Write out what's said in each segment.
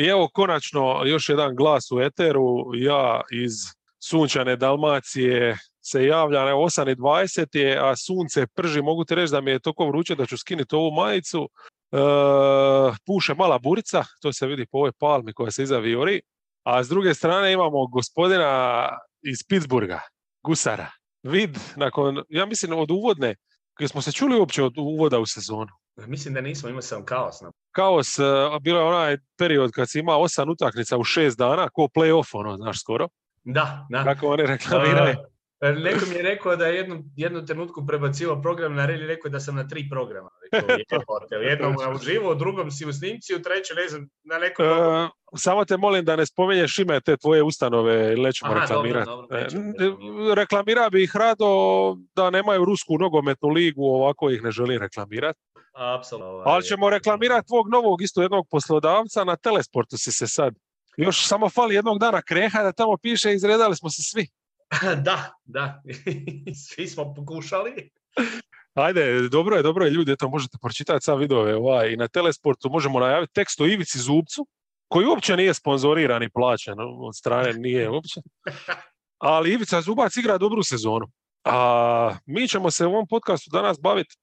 I evo konačno još jedan glas u eteru, ja iz sunčane Dalmacije se javlja, evo 8.20 je, a sunce prži, mogu ti reći da mi je toliko vruće da ću skinuti ovu majicu. E, puše mala burica, to se vidi po ovoj palmi koja se iza viori. A s druge strane imamo gospodina iz Pittsburgha, Gusara. Vid, nakon, ja mislim od uvodne, smo se čuli uopće od uvoda u sezonu. Mislim da nismo, imao sam kaos. Na... Kaos, e, bilo je onaj period kad si imao osam utakmica u šest dana, ko play-off, ono, znaš, skoro. Da, da. Kako oni reklamiraju. E, neko mi je rekao da je jednu, jednu trenutku prebacivo program na red i rekao da sam na tri programa. U jednom u drugom si u snimci, u trećem ne znam, na nekom... E, samo te molim da ne spomenješ ime te tvoje ustanove, nećemo reklamirati. E, reklamira bi ih rado da nemaju rusku nogometnu ligu, ovako ih ne želi reklamirati. Apsolutno. Ovaj, Ali ćemo reklamirati tvog novog isto jednog poslodavca na Telesportu si se sad. Još samo fali jednog dana kreha da tamo piše izredali smo se svi. da, da. Svi smo pokušali. Ajde, dobro je, dobro je ljudi, eto možete pročitati sad videove ovaj, i na Telesportu možemo najaviti tekst o Ivici Zubcu, koji uopće nije sponzoriran i plaćen od strane, nije uopće. Ali Ivica Zubac igra dobru sezonu. A mi ćemo se u ovom podcastu danas baviti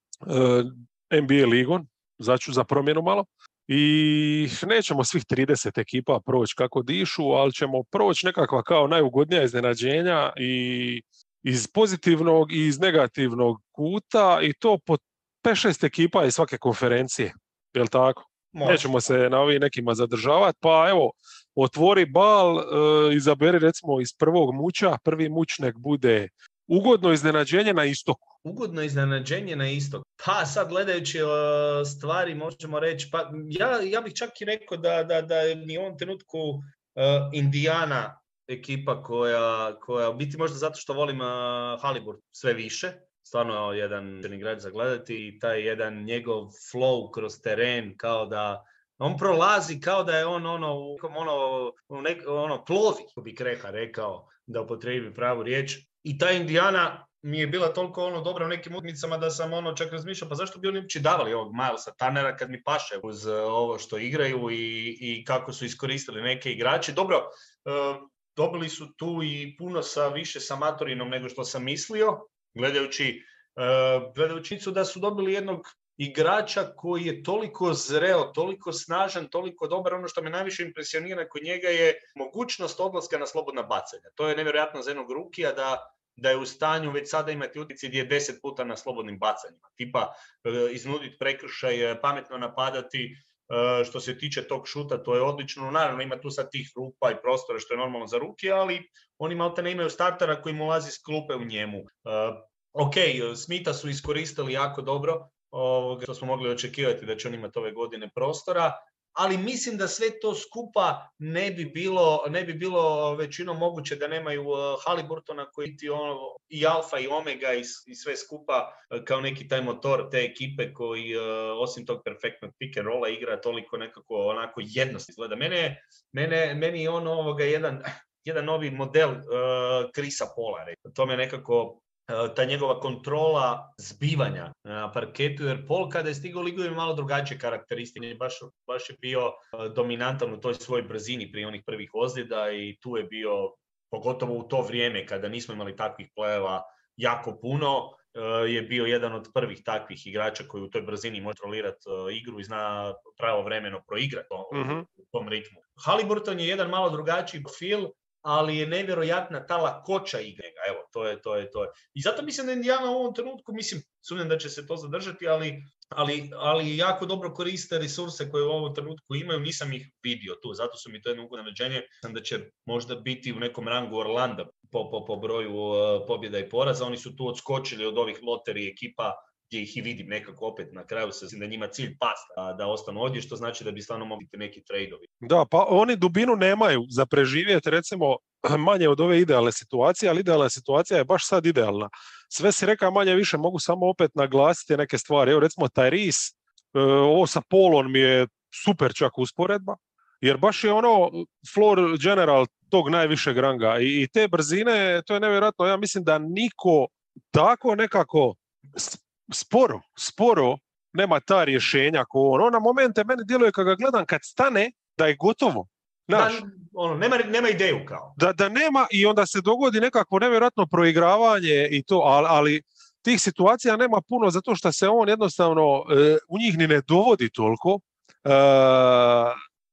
e, NBA ligom, začu za promjenu malo. I nećemo svih 30 ekipa proći kako dišu, ali ćemo proći nekakva kao najugodnija iznenađenja i iz pozitivnog i iz negativnog kuta i to po 5-6 ekipa iz svake konferencije. Jel tako? Može. Nećemo se na ovih nekima zadržavati, pa evo, otvori bal, e, izaberi recimo iz prvog muća, prvi muć nek bude ugodno iznenađenje na istoku. Ugodno iznenađenje na istoku. Pa sad gledajući uh, stvari možemo reći, pa ja, ja bih čak i rekao da, da, da ni u ovom trenutku uh, Indiana ekipa koja, koja biti možda zato što volim uh, Halibur sve više, stvarno jedan igrač za gledati i taj jedan njegov flow kroz teren kao da on prolazi kao da je on ono, ono, ono plovi, ko bi Kreha rekao, da upotrebi pravu riječ. I ta Indiana mi je bila toliko ono dobra u nekim utakmicama da sam ono čak razmišljao pa zašto bi oni uopće davali ovog Milesa Tanera kad mi paše uz uh, ovo što igraju i, i kako su iskoristili neke igrače. Dobro, uh, dobili su tu i puno sa više sa Matorinom nego što sam mislio, gledajući, uh, gledajući da su dobili jednog igrača koji je toliko zreo, toliko snažan, toliko dobar. Ono što me najviše impresionira kod njega je mogućnost odlaska na slobodna bacanja. To je nevjerojatno za jednog rukija da da je u stanju već sada imati utjeci gdje je deset puta na slobodnim bacanjima. Tipa e, iznuditi prekršaj, e, pametno napadati, e, što se tiče tog šuta, to je odlično. Naravno, ima tu sad tih rupa i prostora što je normalno za ruke, ali oni malte ne imaju startera koji mu ulazi s klupe u njemu. Ok, Smita su iskoristili jako dobro, što smo mogli očekivati da će on imati ove godine prostora, ali mislim da sve to skupa ne bi bilo, ne bi bilo većinom moguće da nemaju Haliburtona koji ti ono, i alfa i omega i, i sve skupa uh, kao neki taj motor te ekipe koji uh, osim tog perfektnog pick and rolla igra toliko nekako onako jednost izgleda. Mene, mene, meni je on ovoga jedan, jedan novi model uh, Krisa Pola. To me nekako E, ta njegova kontrola zbivanja na parketu, jer Pol kada je stigao ligu je malo drugačije karakteristike, baš, baš je bio e, dominantan u toj svojoj brzini prije onih prvih ozljeda i tu je bio, pogotovo u to vrijeme kada nismo imali takvih plejeva jako puno, e, je bio jedan od prvih takvih igrača koji u toj brzini može kontrolirati igru i zna pravo vremeno proigrati mm-hmm. u tom ritmu. Haliburton je jedan malo drugačiji profil, ali je nevjerojatna ta lakoća igre. Evo, to je, to je, to je. I zato mislim da Indiana u ovom trenutku, mislim, sumnjam da će se to zadržati, ali, ali, ali jako dobro koriste resurse koje u ovom trenutku imaju, nisam ih vidio tu, zato su mi to jedno nađenje, sam da će možda biti u nekom rangu Orlanda po, po, po broju uh, pobjeda i poraza, oni su tu odskočili od ovih loteri ekipa gdje ih i vidim nekako opet na kraju se da njima cilj pasta da, ostanu ovdje, što znači da bi stvarno mogli biti neki trejdovi. Da, pa oni dubinu nemaju za preživjeti recimo manje od ove idealne situacije, ali idealna situacija je baš sad idealna. Sve si reka manje više mogu samo opet naglasiti neke stvari. Evo recimo Tyrese, ovo sa Polon mi je super čak usporedba, jer baš je ono floor general tog najvišeg ranga i te brzine, to je nevjerojatno, ja mislim da niko tako nekako sporo, sporo nema ta rješenja ko on. On na momente meni djeluje kad ga gledam kad stane, da je gotovo. Znaš, Da, ono, nema, nema ideju kao. da, da nema i onda se dogodi nekakvo nevjerojatno proigravanje i to, ali, ali tih situacija nema puno zato što se on jednostavno e, u njih ni ne dovodi toliko. E,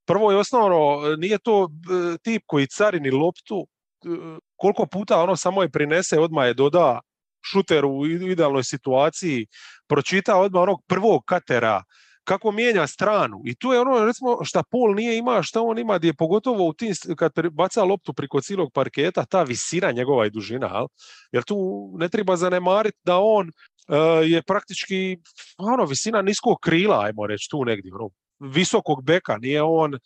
prvo i osnovno, e, nije to e, tip koji carini loptu, e, koliko puta ono samo je prinese, odmah je doda šuter u idealnoj situaciji, pročita odmah onog prvog katera, kako mijenja stranu. I tu je ono, recimo, šta Pol nije ima, šta on ima, gdje je pogotovo u tim, kad baca loptu priko cijelog parketa, ta visina njegova i dužina, jel? jer tu ne treba zanemariti da on e, je praktički ono, visina niskog krila, ajmo reći, tu negdje, ono, visokog beka, nije on e,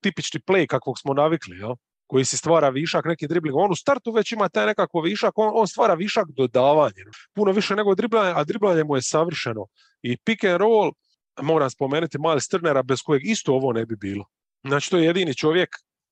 tipični play kakvog smo navikli, jel? Koji si stvara višak, neki dribling. On u startu već ima taj nekako višak, on, on stvara višak dodavanje. Puno više nego driblanje, a driblanje mu je savršeno. I pick and roll, moram spomenuti Miles Turnera, bez kojeg isto ovo ne bi bilo. Znači, to je jedini čovjek,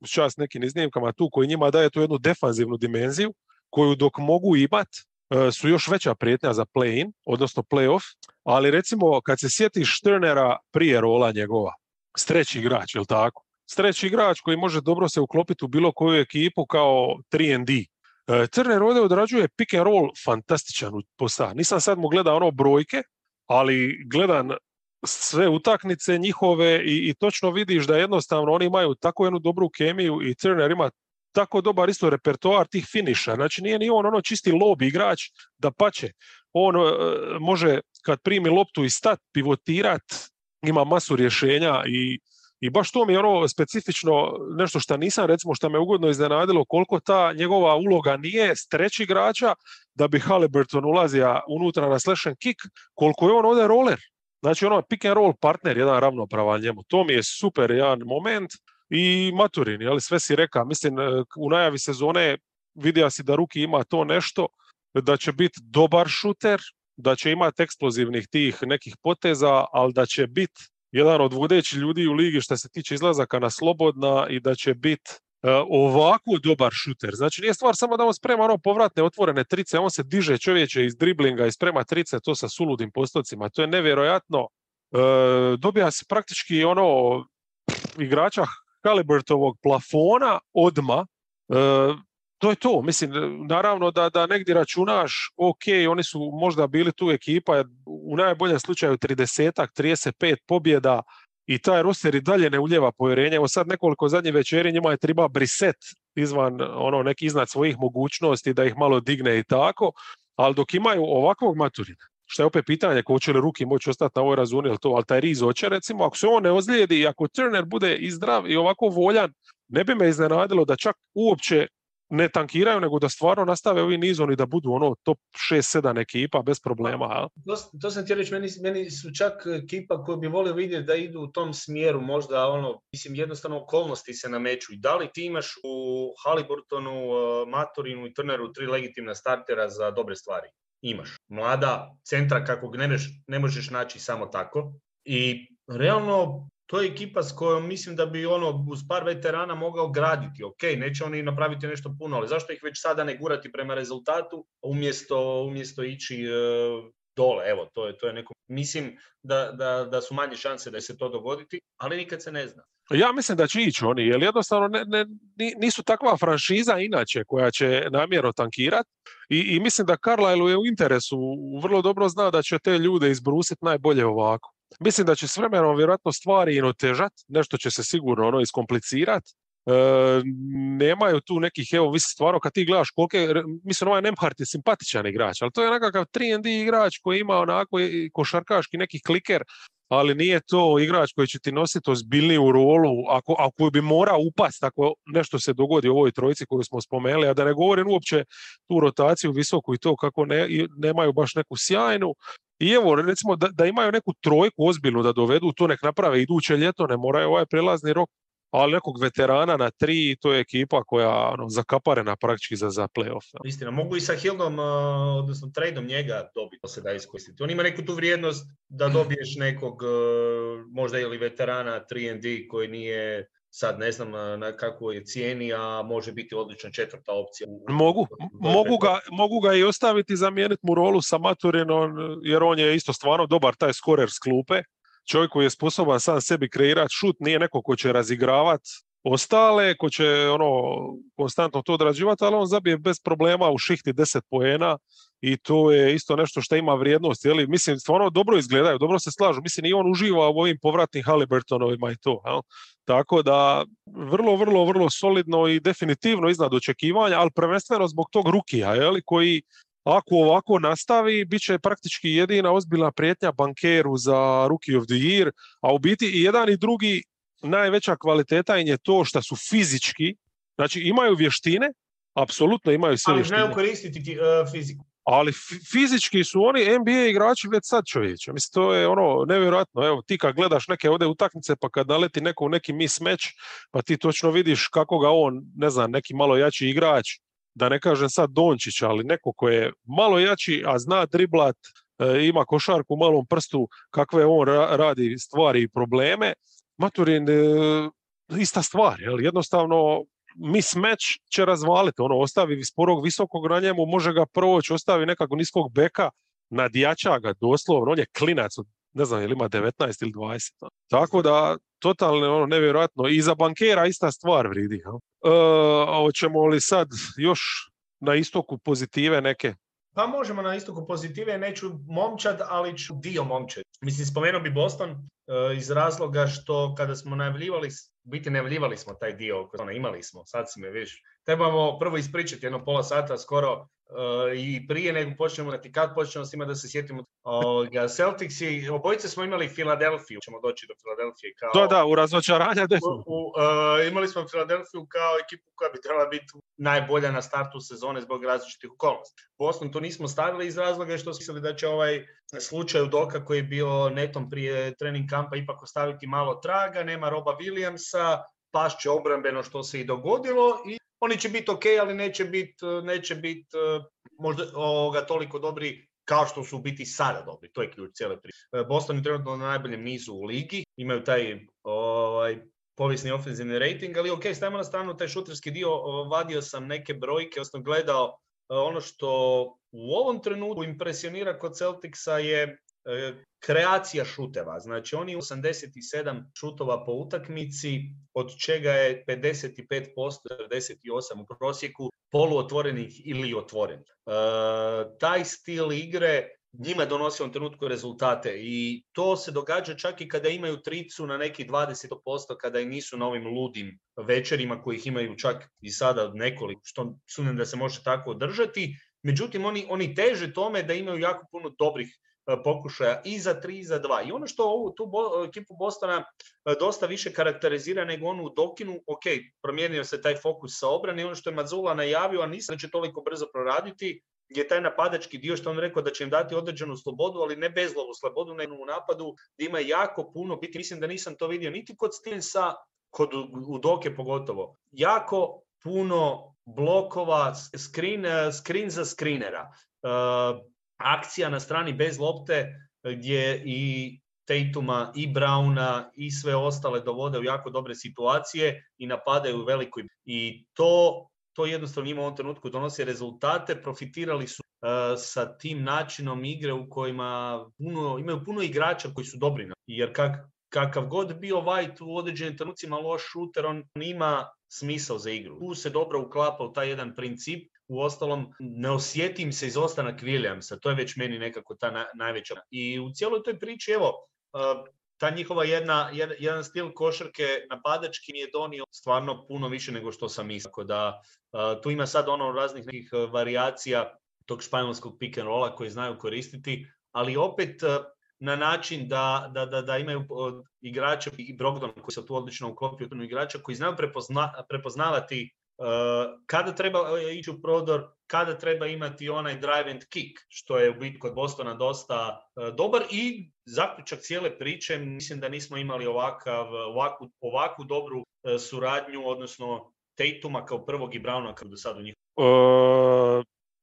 s čast nekim iznimkama tu, koji njima daje tu jednu defanzivnu dimenziju, koju dok mogu imat, e, su još veća prijetnja za play-in, odnosno play-off, ali recimo kad se sjetiš Turnera prije rola njegova, streći igrač, jel tako? Streći igrač koji može dobro se uklopiti u bilo koju ekipu kao 3&D. E, Turner ovdje odrađuje pick and roll fantastičan posao. Nisam sad mu gledao ono brojke, ali gledan sve utakmice njihove i, i točno vidiš da jednostavno oni imaju tako jednu dobru kemiju i Turner ima tako dobar isto repertoar tih finiša. Znači nije ni on ono čisti lob igrač da pače. On e, može kad primi loptu i stat, pivotirat, ima masu rješenja i, i baš to mi je ono specifično nešto što nisam recimo što me ugodno iznenadilo koliko ta njegova uloga nije streći igrača da bi Halliburton ulazio unutra na slash and kick, koliko je on ovdje roller. Znači ono pick and roll partner, jedan ravnopravan njemu. To mi je super jedan moment i Maturin, ali sve si reka, mislim e, u najavi sezone vidio si da Ruki ima to nešto, da će biti dobar šuter, da će imati eksplozivnih tih nekih poteza, ali da će biti jedan od vodećih ljudi u ligi što se tiče izlazaka na slobodna i da će biti ovako dobar šuter. Znači nije stvar samo da on sprema ono povratne otvorene trice, on se diže čovječe iz driblinga i sprema trice to sa suludim postocima. To je nevjerojatno. E, dobija se praktički ono igrača Haliburtovog plafona odma. To je to. Mislim, naravno da, da negdje računaš, ok, oni su možda bili tu ekipa, u najboljem slučaju 30 35 pobjeda, i taj roster i dalje ne uljeva povjerenje. Evo sad nekoliko zadnjih večeri njima je treba briset izvan ono neki iznad svojih mogućnosti da ih malo digne i tako, ali dok imaju ovakvog maturina, što je opet pitanje ko će li Ruki moći ostati na ovoj razuni, ili to, ali taj Riz hoće recimo, ako se on ne ozlijedi i ako Turner bude i zdrav i ovako voljan, ne bi me iznenadilo da čak uopće ne tankiraju, nego da stvarno nastave ovi nizon i da budu ono top 6-7 ekipa bez problema. To, to sam ti reći, meni, meni su čak ekipa koju bi volio vidjeti da idu u tom smjeru, možda ono, mislim jednostavno okolnosti se nameću. Da li ti imaš u Haliburtonu, Maturinu i Turneru tri legitimna startera za dobre stvari? Imaš. Mlada centra kakvog ne, ne možeš naći samo tako. I realno to je ekipa s kojom mislim da bi ono uz par veterana mogao graditi. Ok, neće oni napraviti nešto puno, ali zašto ih već sada ne gurati prema rezultatu umjesto, umjesto ići e, dole? Evo, to je, to je neko... Mislim da, da, da su manje šanse da se to dogoditi, ali nikad se ne zna. Ja mislim da će ići oni, jer jednostavno ne, ne, nisu takva franšiza inače koja će namjerno tankirati I, i mislim da Carlisle je u interesu, vrlo dobro zna da će te ljude izbrusiti najbolje ovako. Mislim da će s vremenom vjerojatno stvari i otežat, nešto će se sigurno ono iskomplicirati. E, nemaju tu nekih, evo, vi stvarno kad ti gledaš kolike, mislim ovaj Nemhart je simpatičan igrač, ali to je nekakav 3D igrač koji ima onako košarkaški neki kliker, ali nije to igrač koji će ti nositi ozbiljniju rolu ako, ako bi morao upast ako nešto se dogodi u ovoj trojici koju smo spomenuli, a da ne govorim uopće tu rotaciju visoku i to kako ne, nemaju baš neku sjajnu. I evo, recimo da, da imaju neku trojku ozbiljnu da dovedu, to nek naprave iduće ljeto, ne moraju ovaj prelazni rok, ali nekog veterana na tri, to je ekipa koja ono, zakaparena praktički za, za playoff. Istina, mogu i sa Hildom, odnosno tradeom njega dobiti, se da iskoristiti. On ima neku tu vrijednost da dobiješ nekog, možda ili veterana 3D koji nije sad ne znam na kakvoj je cijeni, a može biti odlična četvrta opcija. Mogu, mogu, ga, mogu ga i ostaviti zamijeniti mu rolu sa Maturinom, jer on je isto stvarno dobar taj skorer s klupe. čovjek koji je sposoban sam sebi kreirati šut, nije neko ko će razigravati ostale, ko će ono konstantno to odrađivati, ali on zabije bez problema u šihti 10 poena i to je isto nešto što ima vrijednost. Jeli? Mislim, stvarno dobro izgledaju, dobro se slažu. Mislim, i on uživa u ovim povratnim Halliburtonovima i to. Jel? Tako da, vrlo, vrlo, vrlo solidno i definitivno iznad očekivanja, ali prvenstveno zbog tog Rukija, jeli? koji ako ovako nastavi, bit će praktički jedina ozbiljna prijetnja bankeru za Rookie of the Year, a u biti i jedan i drugi najveća kvaliteta im je to što su fizički, znači imaju vještine, apsolutno imaju sve Ali vještine. znaju koristiti uh, fiziku. Ali fizički su oni NBA igrači već sad čovječe. Mislim, to je ono nevjerojatno. Evo, ti kad gledaš neke ovdje utakmice, pa kad naleti neko u neki mismatch, pa ti točno vidiš kako ga on, ne znam, neki malo jači igrač, da ne kažem sad Dončić, ali neko ko je malo jači, a zna driblat, e, ima košarku u malom prstu, kakve on radi stvari i probleme, Maturin e, ista stvar, jel? jednostavno mismatch će razvaliti, ono ostavi sporog visokog na njemu, može ga proći, ostavi nekako niskog beka, nadjača ga doslovno, on je klinac ne znam, ili ima 19 ili 20. Tako da, totalno ono, nevjerojatno. I za bankera ista stvar vridi. E, hoćemo li sad još na istoku pozitive neke? Pa možemo na istoku pozitive, neću momčad, ali ću dio momčad. Mislim, spomenuo bi Boston e, iz razloga što kada smo najavljivali, biti najavljivali smo taj dio, ono, imali smo, sad si me viš. Trebamo prvo ispričati jedno pola sata skoro i prije nego počnemo ti kad počnemo s da se sjetimo. Ovoga, Celtics i obojice smo imali Filadelfiju, ćemo doći do Filadelfije kao... Da, da, u razočaranja u, imali smo Filadelfiju kao ekipu koja bi trebala biti najbolja na startu sezone zbog različitih okolnosti. Boston to nismo stavili iz razloga što smo mislili da će ovaj slučaj u Doka koji je bio netom prije trening kampa ipak ostaviti malo traga, nema Roba Williamsa, pašće obrambeno što se i dogodilo i oni će biti ok, ali neće biti neće bit, e, možda ovoga, toliko dobri kao što su biti sada dobri. To je ključ cijele priče. E, Boston je trenutno na najboljem nizu u ligi, imaju taj ovaj, povijesni ofenzivni rating, ali ok, stavimo na stranu taj šuterski dio, vadio sam neke brojke, odnosno gledao e, ono što u ovom trenutku impresionira kod Celticsa je kreacija šuteva. Znači oni 87 šutova po utakmici, od čega je 55%, 98 u prosjeku poluotvorenih ili otvorenih. E, taj stil igre njima donosi u trenutku rezultate i to se događa čak i kada imaju tricu na neki 20% kada i nisu na ovim ludim večerima kojih imaju čak i sada nekoliko, što sumnjam da se može tako održati. Međutim, oni, oni teže tome da imaju jako puno dobrih E, pokušaja i za tri i za dva. I ono što ovu tu ekipu Bostona e, dosta više karakterizira nego onu Dokinu, ok, promijenio se taj fokus sa obrane ono što je Mazula najavio, a nisam da će toliko brzo proraditi, je taj napadački dio što on rekao da će im dati određenu slobodu, ali ne bezlovu slobodu, nego u napadu, da ima jako puno, biti. Mislim da nisam to vidio niti kod Stilsa, kod u Doke pogotovo, jako puno blokova, screen, e, screen za screenera akcija na strani bez lopte gdje i Tatuma i Brauna i sve ostale dovode u jako dobre situacije i napadaju u velikoj. I to, to jednostavno ima u ovom trenutku donosi rezultate. Profitirali su uh, sa tim načinom igre u kojima puno, imaju puno igrača koji su dobri. Jer kak, kakav god bio White u određenim trenucima loš šuter, on ima smisao za igru. Tu se dobro uklapa u taj jedan princip u ostalom ne osjetim se izostanak Williamsa, to je već meni nekako ta najveća. I u cijeloj toj priči, evo, ta njihova jedna, jedan stil košarke napadački mi je donio stvarno puno više nego što sam mislio. Da, tu ima sad ono raznih nekih varijacija tog španjolskog pick and rolla koji znaju koristiti, ali opet na način da, da, da, da imaju igrače i Brogdon koji se tu odlično uklopio igrača koji znaju prepoznavati kada treba e, ići u prodor, kada treba imati onaj drive and kick, što je u biti kod Bostona dosta e, dobar i zaključak cijele priče, mislim da nismo imali ovakav, ovakvu, ovakvu dobru e, suradnju, odnosno Tatuma kao prvog i Browna kao do sada u njih.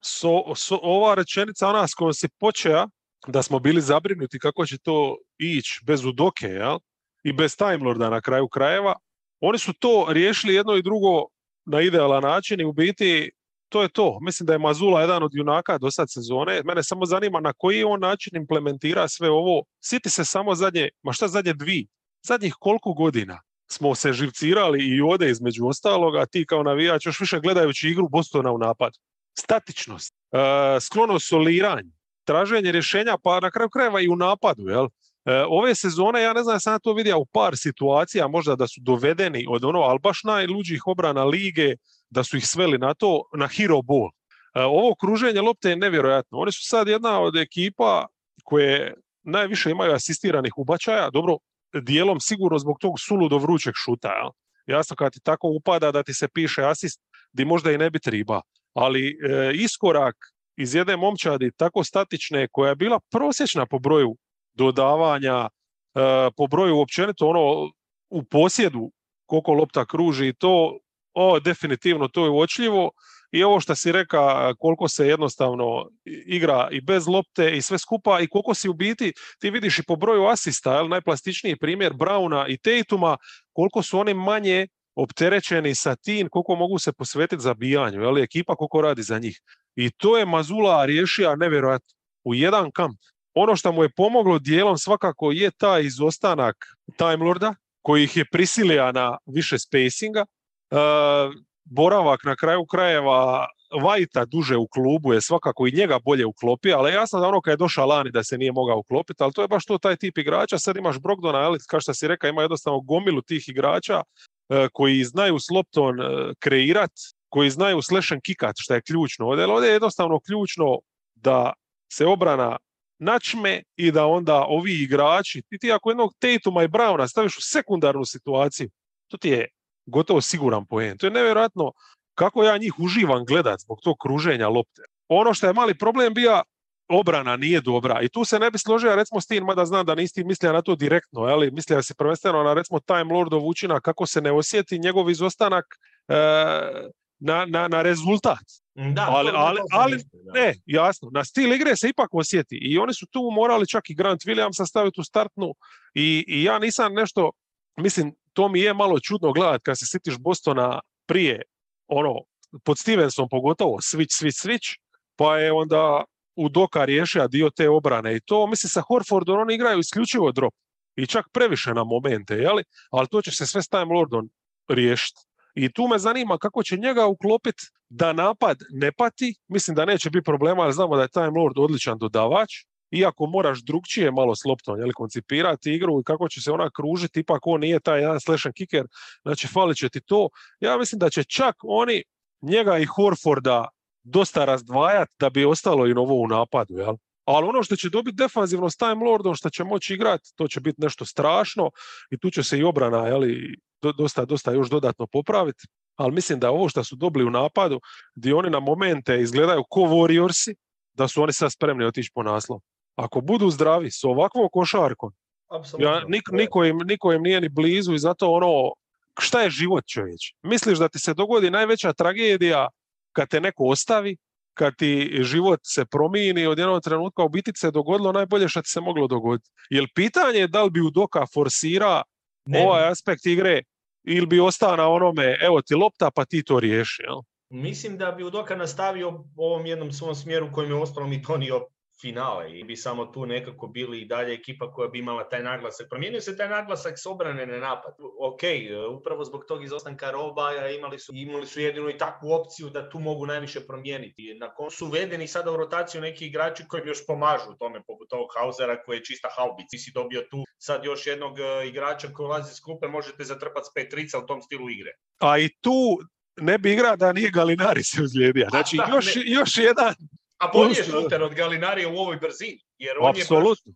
so, so, ova rečenica ona s kojom se počeja, da smo bili zabrinuti kako će to ići bez Udoke, jel? i bez Time Lorda na kraju krajeva, oni su to riješili jedno i drugo na idealan način i u biti to je to. Mislim da je Mazula jedan od junaka do sad sezone. Mene samo zanima na koji on način implementira sve ovo. Siti se samo zadnje, ma šta zadnje dvi? Zadnjih koliko godina smo se živcirali i ode između ostaloga, ti kao navijač još više gledajući igru Bostona u napad. Statičnost, uh, sklono soliranje, traženje rješenja, pa na kraju krajeva i u napadu. Jel? E, ove sezone, ja ne znam, sam to vidio u par situacija, možda da su dovedeni od ono, ali baš najluđih obrana lige, da su ih sveli na to, na hero ball. E, ovo kruženje lopte je nevjerojatno. Oni su sad jedna od ekipa koje najviše imaju asistiranih ubačaja, dobro, dijelom sigurno zbog tog suludo vrućeg šuta. Jel? Jasno, kad ti tako upada da ti se piše asist, di možda i ne bi triba. Ali e, iskorak iz jedne momčadi tako statične koja je bila prosječna po broju dodavanja, e, po broju općenito ono u posjedu koliko lopta kruži i to, o, definitivno to je uočljivo i ovo što si reka koliko se jednostavno igra i bez lopte i sve skupa i koliko si u biti, ti vidiš i po broju asista, jel, najplastičniji primjer Brauna i Tatuma, koliko su oni manje opterećeni sa tim, koliko mogu se posvetiti zabijanju, jel, ekipa koliko radi za njih. I to je Mazula riješio nevjerojatno u jedan kamp. Ono što mu je pomoglo dijelom svakako je taj izostanak Time Lorda, koji ih je prisilio na više spacinga. E, boravak na kraju krajeva Vajta duže u klubu je svakako i njega bolje uklopio, ali jasno da ono kad je došao Lani da se nije mogao uklopiti, ali to je baš to taj tip igrača. Sad imaš Brogdona, ali kao što si rekao, ima jednostavno gomilu tih igrača e, koji znaju s loptom e, kreirat, koji znaju slashen kikat, što je ključno. Ovdje, ovdje je jednostavno ključno da se obrana načme i da onda ovi igrači, ti, ti ako jednog Tatuma i Browna staviš u sekundarnu situaciju, to ti je gotovo siguran poen. To je nevjerojatno kako ja njih uživam gledat zbog tog kruženja lopte. Ono što je mali problem bio, obrana nije dobra. I tu se ne bi složio recimo s tim, mada znam da nisi mislio na to direktno, ali mislio se prvenstveno na recimo Time Lordov učinak, kako se ne osjeti njegov izostanak e, na, na, na rezultat. Da, ali, to- ali, ali ne, jasno, na stil igre se ipak osjeti i oni su tu morali čak i Grant Williamsa staviti u startnu i, i ja nisam nešto, mislim, to mi je malo čudno gledat kad se sitiš Bostona prije, ono, pod Stevensom pogotovo, switch, switch, switch, pa je onda u Doka riješio dio te obrane i to, mislim, sa Horfordom oni igraju isključivo drop i čak previše na momente, jeli? ali to će se sve s Time Lordom riješiti. I tu me zanima kako će njega uklopiti da napad ne pati. Mislim da neće biti problema, ali znamo da je Time Lord odličan dodavač. Iako moraš drugčije malo s loptom jeli, koncipirati igru i kako će se ona kružiti, ipak on nije taj jedan slashen kicker, znači falit će ti to. Ja mislim da će čak oni njega i Horforda dosta razdvajati da bi ostalo i novo u napadu. Jel? Ali ono što će dobiti defanzivno s Time Lordom, što će moći igrati, to će biti nešto strašno i tu će se i obrana jeli, do- dosta, dosta još dodatno popraviti. Ali mislim da ovo što su dobili u napadu, gdje oni na momente izgledaju ko Warriorsi, da su oni sad spremni otići po naslov. Ako budu zdravi s ovakvom košarkom, ja, nik, niko, im, niko im nije ni blizu i zato ono, šta je život čovječ? Misliš da ti se dogodi najveća tragedija kad te neko ostavi, kad ti život se promijeni od jednog trenutka, u biti se dogodilo najbolje što ti se moglo dogoditi. Jel pitanje je da li bi Udoka forsira Ne, ovaj aspekt igre ili bi ostao na onome, evo ti lopta pa ti to riješi. Jel? Mislim da bi Udoka nastavio u ovom jednom svom smjeru kojim je ostalom i donio finale i bi samo tu nekako bili i dalje ekipa koja bi imala taj naglasak. Promijenio se taj naglasak s obrane na napad. Ok, e, upravo zbog tog izostanka roba e, imali su, imali su jedinu i takvu opciju da tu mogu najviše promijeniti. Na koncu su uvedeni sada u rotaciju neki igrači koji još pomažu u tome, poput ovog Hausera koji je čista haubica. Ti si dobio tu sad još jednog e, igrača koji ulazi iz klupe, možete zatrpati s pet trica u tom stilu igre. A i tu ne bi igra da nije Galinari se ozlijedio. Znači, da, još, ne. još jedan, A bolji je šuter od Galinarija u ovoj brzini. Jer on je, baš,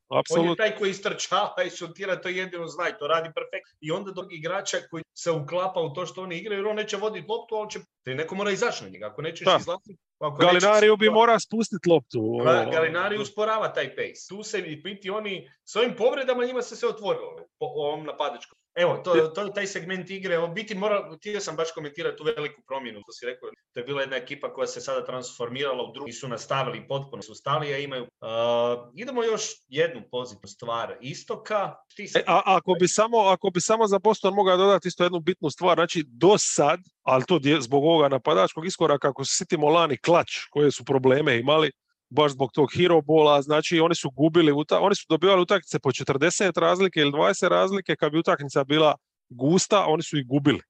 apsolutno, on je taj koji istrčava i šutira, to jedino zna i to radi perfektno. I onda dok igrača koji se uklapa u to što oni igraju, jer on neće voditi loptu, ali će, te neko mora izaći na njega. Ako nećeš Da. izlaziti, ako nećeš- Galinariju bi mora spustiti loptu. Ga- ono. Galinari usporava taj pace. Tu se i biti oni, s ovim povredama njima se sve otvorilo po ovom napadačkom. Evo, to, to je taj segment igre. U biti mora, htio sam baš komentirati tu veliku promjenu, što si rekao. To je bila jedna ekipa koja se sada transformirala u drugi, su nastavili potpuno su stali, a imaju. Uh, idemo još jednu pozitivnu stvar. Istoka. Ti e, a, ako, bi samo, ako bi samo za Boston mogao dodati isto jednu bitnu stvar, znači do sad, ali to zbog ovoga napadačkog iskoraka, ako se sitimo lani klač, koje su probleme imali, baš zbog tog hero bola, znači oni su gubili, oni su dobivali utakmice po 40 razlike ili 20 razlike, kad bi utakmica bila gusta, oni su ih gubili.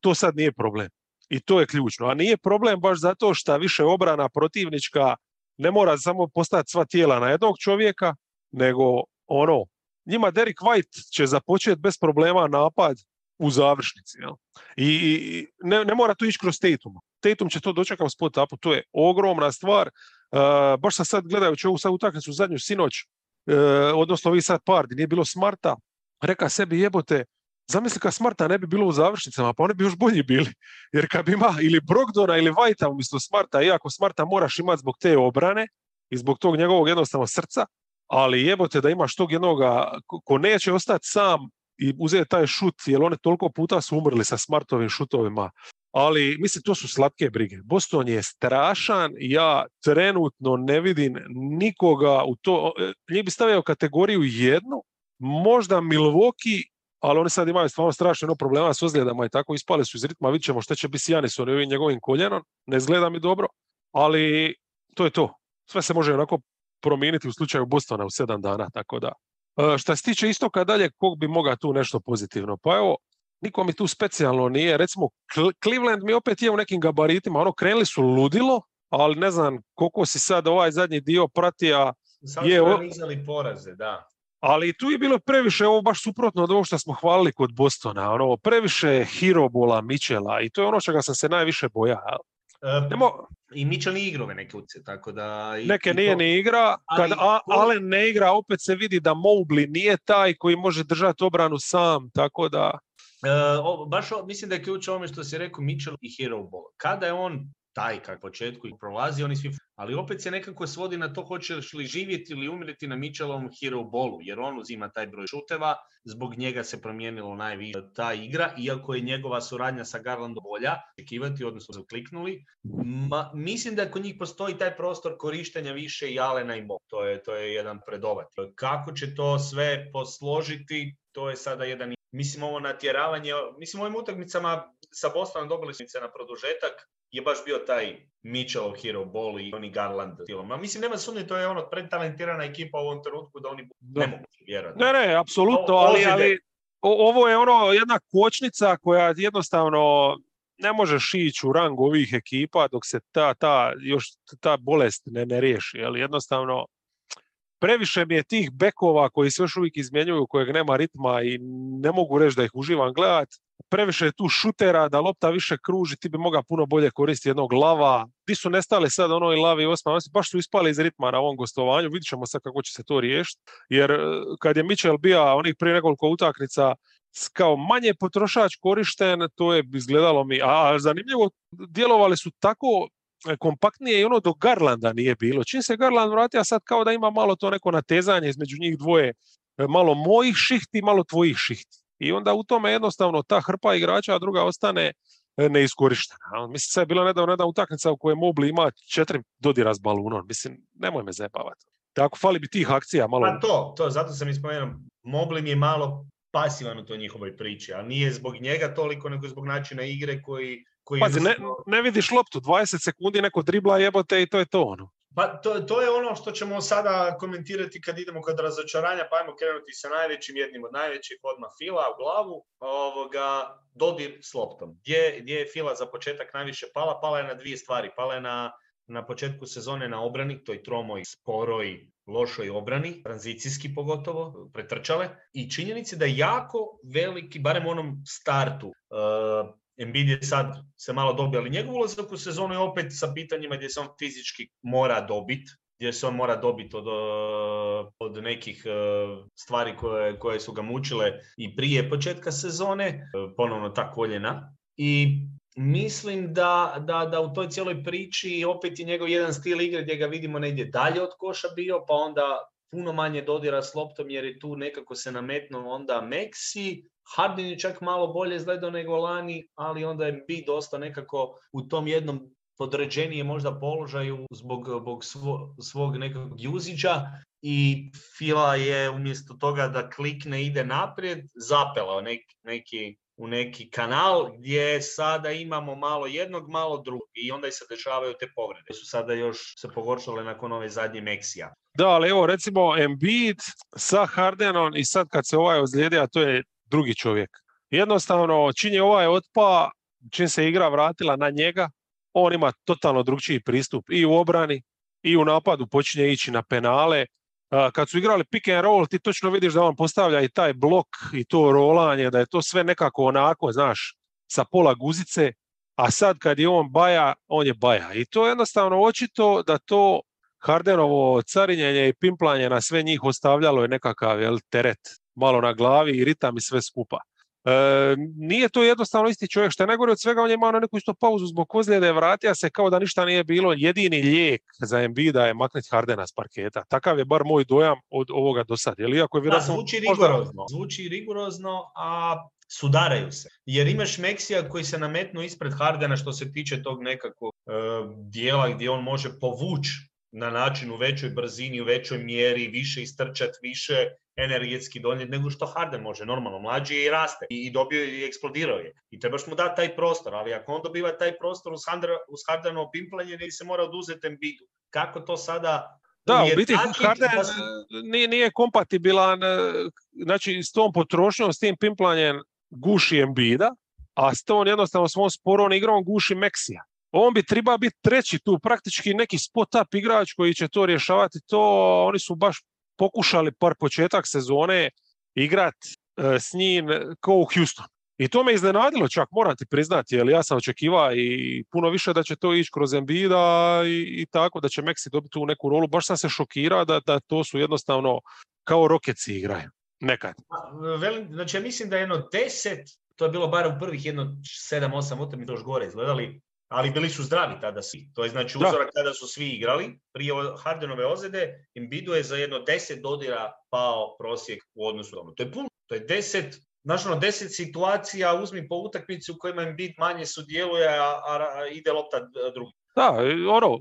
To sad nije problem. I to je ključno. A nije problem baš zato što više obrana protivnička ne mora samo postati sva tijela na jednog čovjeka, nego ono, njima Derek White će započeti bez problema napad u završnici. Jel? I ne, ne mora to ići kroz Tatum. Tatum će to dočekati u spot upu, to je ogromna stvar baš sam sad gledajući ovu sad utakmicu zadnju sinoć, uh, odnosno vi sad par, nije bilo Smarta, reka sebi jebote, zamisli kad Smarta ne bi bilo u završnicama, pa oni bi još bolji bili. Jer kad bi ima ili Brogdona ili Vajta umjesto Smarta, iako Smarta moraš imati zbog te obrane i zbog tog njegovog jednostavnog srca, ali jebote da imaš tog jednoga ko neće ostati sam i uzeti taj šut, jer one toliko puta su umrli sa Smartovim šutovima ali mislim to su slatke brige. Boston je strašan, ja trenutno ne vidim nikoga u to, e, njih bi stavio kategoriju jednu, možda Milwaukee, ali oni sad imaju stvarno strašno problema s ozljedama i tako ispali su iz ritma, vidit ćemo šta će biti s Janisom i ovim njegovim koljenom, ne izgleda mi dobro, ali to je to. Sve se može onako promijeniti u slučaju Bostona u sedam dana, tako da. E, šta se tiče istoka dalje, kog bi mogao tu nešto pozitivno? Pa evo, niko mi tu specijalno nije. Recimo, Cleveland mi opet je u nekim gabaritima. Ono, krenuli su ludilo, ali ne znam koliko si sad ovaj zadnji dio pratija. Sad je, su poraze, da. Ali tu je bilo previše, ovo baš suprotno od ovog što smo hvalili kod Bostona, ono, previše Hirobola, Michela i to je ono čega sam se najviše bojao. E, Nemo... I Mitchell nije igrao neke uce, tako da... I, neke nije to... ni igra, kad ali, Allen ne igra, opet se vidi da Mobley nije taj koji može držati obranu sam, tako da... Uh, o, baš o, mislim da je ključ ovome što si rekao Mitchell i Hero Ball. Kada je on taj kako početku i prolazi, oni svi... Ali opet se nekako svodi na to hoćeš li živjeti ili umreti na Mitchellovom hero ballu, jer on uzima taj broj šuteva, zbog njega se promijenilo najviše ta igra, iako je njegova suradnja sa Garlandom bolja, očekivati, odnosno su kliknuli. Ma, mislim da kod njih postoji taj prostor korištenja više i Alena i Mo. To je, to je jedan predovat. Kako će to sve posložiti, to je sada jedan Mislim, ovo natjeravanje, mislim, ovim utakmicama sa Bostonom dobili smo na produžetak, je baš bio taj Mitchellov hero ball i oni Garland. Ma mislim, nema sumnje, to je ono pretalentirana ekipa u ovom trenutku da oni ne mogu vjerati. Ne, ne, apsolutno, ali, ali ovo je ono jedna kočnica koja jednostavno ne možeš ići u rang ovih ekipa dok se ta, ta, još ta bolest ne, ne riješi. Ali jednostavno, previše mi je tih bekova koji se još uvijek izmjenjuju, kojeg nema ritma i ne mogu reći da ih uživam gledat. Previše je tu šutera, da lopta više kruži, ti bi mogao puno bolje koristiti jednog lava. Ti su nestali sad ono i lavi i osma, baš su ispali iz ritma na ovom gostovanju, vidit ćemo sad kako će se to riješiti. Jer e, kad je Mitchell bio onih prije nekoliko utakmica kao manje potrošač korišten, to je izgledalo mi, a zanimljivo, djelovali su tako kompaktnije i ono do Garlanda nije bilo. Čim se Garland vratio, sad kao da ima malo to neko natezanje između njih dvoje, e, malo mojih šihti, malo tvojih šihti. I onda u tome jednostavno ta hrpa igrača, a druga ostane e, neiskorištena. Mislim, sad je bila nedavno jedna utakmica u kojoj Mobli ima četiri dodira s balunom. Mislim, nemoj me zajebavati. Tako fali bi tih akcija malo. Pa to, to, zato sam ispomenuo. Mobli mi je malo pasivan u toj njihovoj priči, a nije zbog njega toliko, nego zbog načina igre koji koji Pazi, ne, ne vidiš loptu, 20 sekundi neko dribla jebote i to je to ono. Pa to, to je ono što ćemo sada komentirati kad idemo kod razočaranja, pa ajmo krenuti sa najvećim, jednim od najvećih, odmah Fila u glavu, ovoga, dodir s loptom. Gdje, gdje je Fila za početak najviše pala? Pala je na dvije stvari. Pala je na, na početku sezone na obrani, toj tromoj, sporoj, lošoj obrani, tranzicijski pogotovo, pretrčale. I činjenici da jako veliki, barem u onom startu, uh, Embiid je sad se malo dobio, ali njegov ulazak u sezonu je opet sa pitanjima gdje se on fizički mora dobiti, gdje se on mora dobiti od, eh, od nekih eh, stvari koje, koje su ga mučile i prije početka sezone, eh, ponovno ta koljena. I mislim da, da, da u toj cijeloj priči opet je njegov jedan stil igre gdje ga vidimo negdje dalje od koša bio, pa onda puno manje dodira s loptom jer je tu nekako se nametnuo onda Meksi, Harden je čak malo bolje izgledao nego lani, ali onda je bi dosta nekako u tom jednom podređenije možda položaju zbog, zbog svo, svog nekog juziđa i Fila je umjesto toga da klikne ide naprijed, zapelao neki, neki u neki kanal gdje sada imamo malo jednog, malo drugog i onda se dešavaju te povrede. Su sada još se pogoršale nakon ove zadnje Meksija. Da, ali evo recimo Embiid sa Hardenom i sad kad se ovaj ozlijedi, a to je drugi čovjek. Jednostavno, čim je ovaj otpa, čim se igra vratila na njega, on ima totalno drugčiji pristup i u obrani i u napadu počinje ići na penale. Kad su igrali pick and roll, ti točno vidiš da on postavlja i taj blok i to rolanje, da je to sve nekako onako, znaš, sa pola guzice, a sad kad je on baja, on je baja. I to je jednostavno očito da to Hardenovo carinjenje i pimplanje na sve njih ostavljalo je nekakav jel, teret malo na glavi i ritam i sve skupa. E, nije to jednostavno isti čovjek, što je najgore od svega, on je imao na neku isto pauzu zbog ozljede, vratio se kao da ništa nije bilo, jedini lijek za Embida je maknuti Hardena s parketa. Takav je bar moj dojam od ovoga do sad. Jel, iako je vjerojatno, zvuči rigorozno, zvuči rigorozno, a sudaraju se. Jer imaš Meksija koji se nametnu ispred Hardena što se tiče tog nekakvog e, dijela gdje on može povući na način u većoj brzini, u većoj mjeri, više istrčati, više energetski donijeti nego što Harden može. Normalno, mlađi je i raste i dobio je i eksplodirao je. I trebaš mu dati taj prostor, ali ako on dobiva taj prostor uz, Harden, uz Hardenovo pimplanje, ne se mora oduzeti Embiidu. Kako to sada da, u biti Harden nije, nije kompatibilan znači, s tom potrošnjom, s tim pimplanjem guši Embida, a s tom jednostavno svom sporom igrom guši Meksija on bi treba biti treći tu, praktički neki spot-up igrač koji će to rješavati. To oni su baš pokušali par početak sezone igrat e, s njim kao u Houston. I to me iznenadilo čak, moram ti priznati, jer ja sam očekivao i puno više da će to ići kroz Embida i, i tako, da će Meksi dobiti tu neku rolu. Baš sam se šokirao da, da to su jednostavno kao rokeci igraju. Nekad. Znači ja mislim da je jedno deset, to je bilo bar u prvih jedno sedam, osam utakmica još gore izgledali, ali bili su zdravi tada svi. To je znači uzorak kada su svi igrali. Prije Hardenove ozljede Embiidu je za jedno deset dodira pao prosjek u odnosu na To je puno. To je deset, znači ono deset situacija, uzmi po utakmici u kojima Embiid manje sudjeluje, a, a, ide lopta drugi. Da, ono,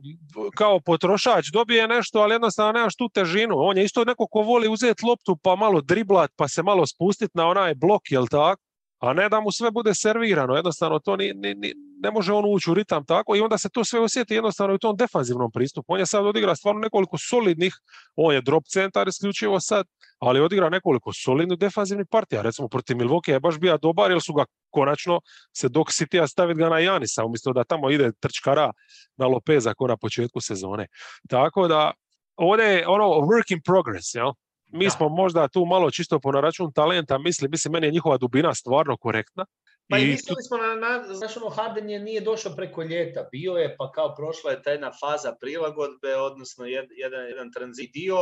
kao potrošač dobije nešto, ali jednostavno nemaš tu težinu. On je isto neko ko voli uzeti loptu pa malo driblat, pa se malo spustiti na onaj blok, jel tako? A ne da mu sve bude servirano. Jednostavno to ni, ni, ni, ne može on ući u ritam tako i onda se to sve osjeti jednostavno u tom defanzivnom pristupu. On je sad odigra stvarno nekoliko solidnih, on je drop centar isključivo sad, ali odigra nekoliko solidnih defanzivnih partija. Recimo protiv Milwaukee je baš bio dobar jer su ga konačno se dok City staviti ga na Janisa umjesto da tamo ide trčkara na Lopeza ko na početku sezone. Tako da ovdje je ono work in progress, jel? Mi smo možda tu malo čisto po račun talenta mislim, mislim, meni je njihova dubina stvarno korektna, pa i mislili smo na, na znaš ono, Harden je nije došao preko ljeta, bio je pa kao prošla je ta jedna faza prilagodbe, odnosno jedan, jedan tranzit dio,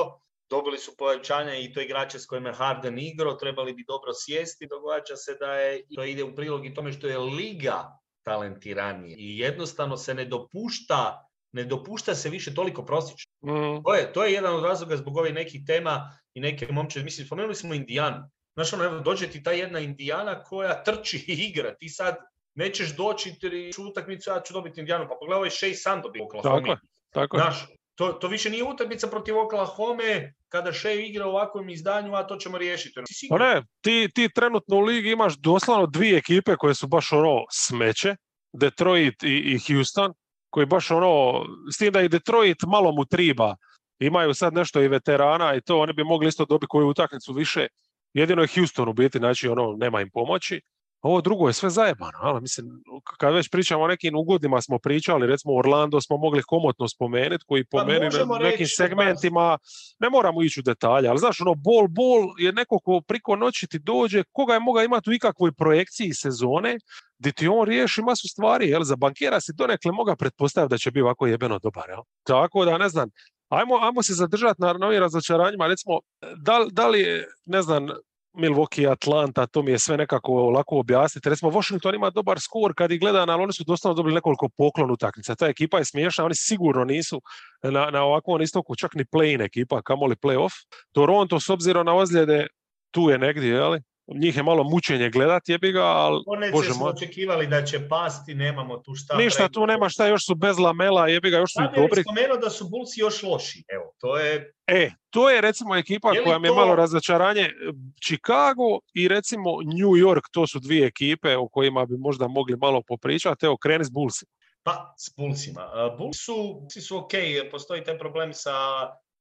dobili su pojačanja i to igrače s kojima je Harden igrao, trebali bi dobro sjesti, događa se da je, to ide u prilog i tome što je liga talentiranije i jednostavno se ne dopušta ne dopušta se više toliko prosječno. Mm. To, je, to je jedan od razloga zbog ovih nekih tema i neke momče, mislim, spomenuli smo Indijanu. Znaš, ono, evo, dođe ti ta jedna Indijana koja trči i igra. Ti sad nećeš doći tri utakmicu, ja ću dobiti Indijanu. Pa pogledaj, ovaj Shea San dobio Oklahoma. Tako, tako. Znaš, to, to više nije utakmica protiv Oklahoma kada Shea igra u ovakvom izdanju, a to ćemo riješiti. Pa ne, ti, ti trenutno u ligi imaš doslovno dvije ekipe koje su baš ono smeće, Detroit i, i Houston, koji baš ono, s tim da i Detroit malo mu triba, imaju sad nešto i veterana i to, oni bi mogli isto dobiti koju utakmicu više, Jedino je Houston u biti, znači ono, nema im pomoći. Ovo drugo je sve zajebano, ali mislim, kad već pričamo o nekim ugodnima smo pričali, recimo Orlando smo mogli komotno spomenuti, koji po pa meni na nekim segmentima, ne moramo ići u detalje, ali znaš, ono, bol, bol je neko ko priko noći ti dođe, koga je mogao imati u ikakvoj projekciji sezone, gdje ti on riješi masu stvari, jel, za bankera si donekle moga pretpostaviti da će biti ovako jebeno dobar, jel? Tako da, ne znam, Ajmo, ajmo se zadržati na novim razočaranjima. Recimo, da, da li, ne znam, Milwaukee, Atlanta, to mi je sve nekako lako objasniti. Recimo, Washington ima dobar skor kad ih gleda, ali oni su dosta dobili nekoliko poklon utakmica. Ta ekipa je smiješna, oni sigurno nisu na, na ovakvom istoku čak ni play-in ekipa, kamoli play-off. Toronto, s obzirom na ozljede, tu je negdje, jeli? Njih je malo mučenje gledati, jebi ga, ali Bože smo očekivali da će pasti, nemamo tu šta. Ništa, tu nema šta, još su bez lamela, jebi ga, još su i dobri. spomenuo da su Bulsi još loši, evo, to je... E, to je recimo ekipa koja mi je malo razočaranje. Chicago i recimo New York, to su dvije ekipe o kojima bi možda mogli malo popričati. Evo, kreni s Bullsima. Pa, s Bullsima. Bulls su, su ok, postoji taj problem sa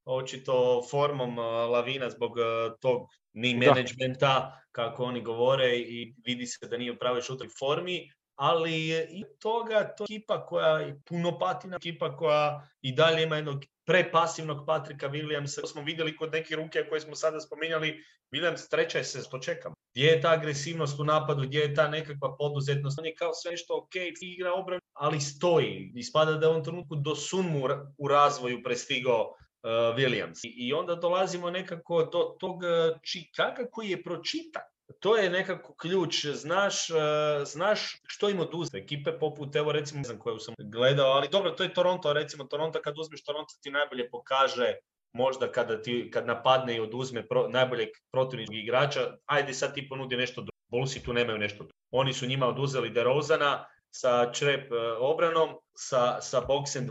očito formom Lavina zbog tog ni menadžmenta, kako oni govore i vidi se da nije u pravoj šutoj formi, ali i toga to ekipa koja je puno patina, ekipa koja i dalje ima jednog prepasivnog Patrika Williamsa. To smo vidjeli kod neke ruke koje smo sada spominjali. Williams treća se, to čekam. Gdje je ta agresivnost u napadu, gdje je ta nekakva poduzetnost? On je kao sve što ok, igra obranu, ali stoji. Ispada da je on trenutku do sunmu u razvoju prestigao Williams. I onda dolazimo nekako do tog Chicaga uh, koji je pročitan. To je nekako ključ, znaš, uh, znaš što im oduzme. Ekipe poput, evo recimo, ne znam koju sam gledao, ali dobro, to je Toronto, recimo Toronto, kad uzmeš Toronto ti najbolje pokaže možda kada ti, kad napadne i oduzme pro, najboljeg protivničkog igrača, ajde sad ti ponudi nešto drugo. Bullsi tu nemaju nešto drugo. Oni su njima oduzeli DeRozana sa črep obranom, sa, sa box and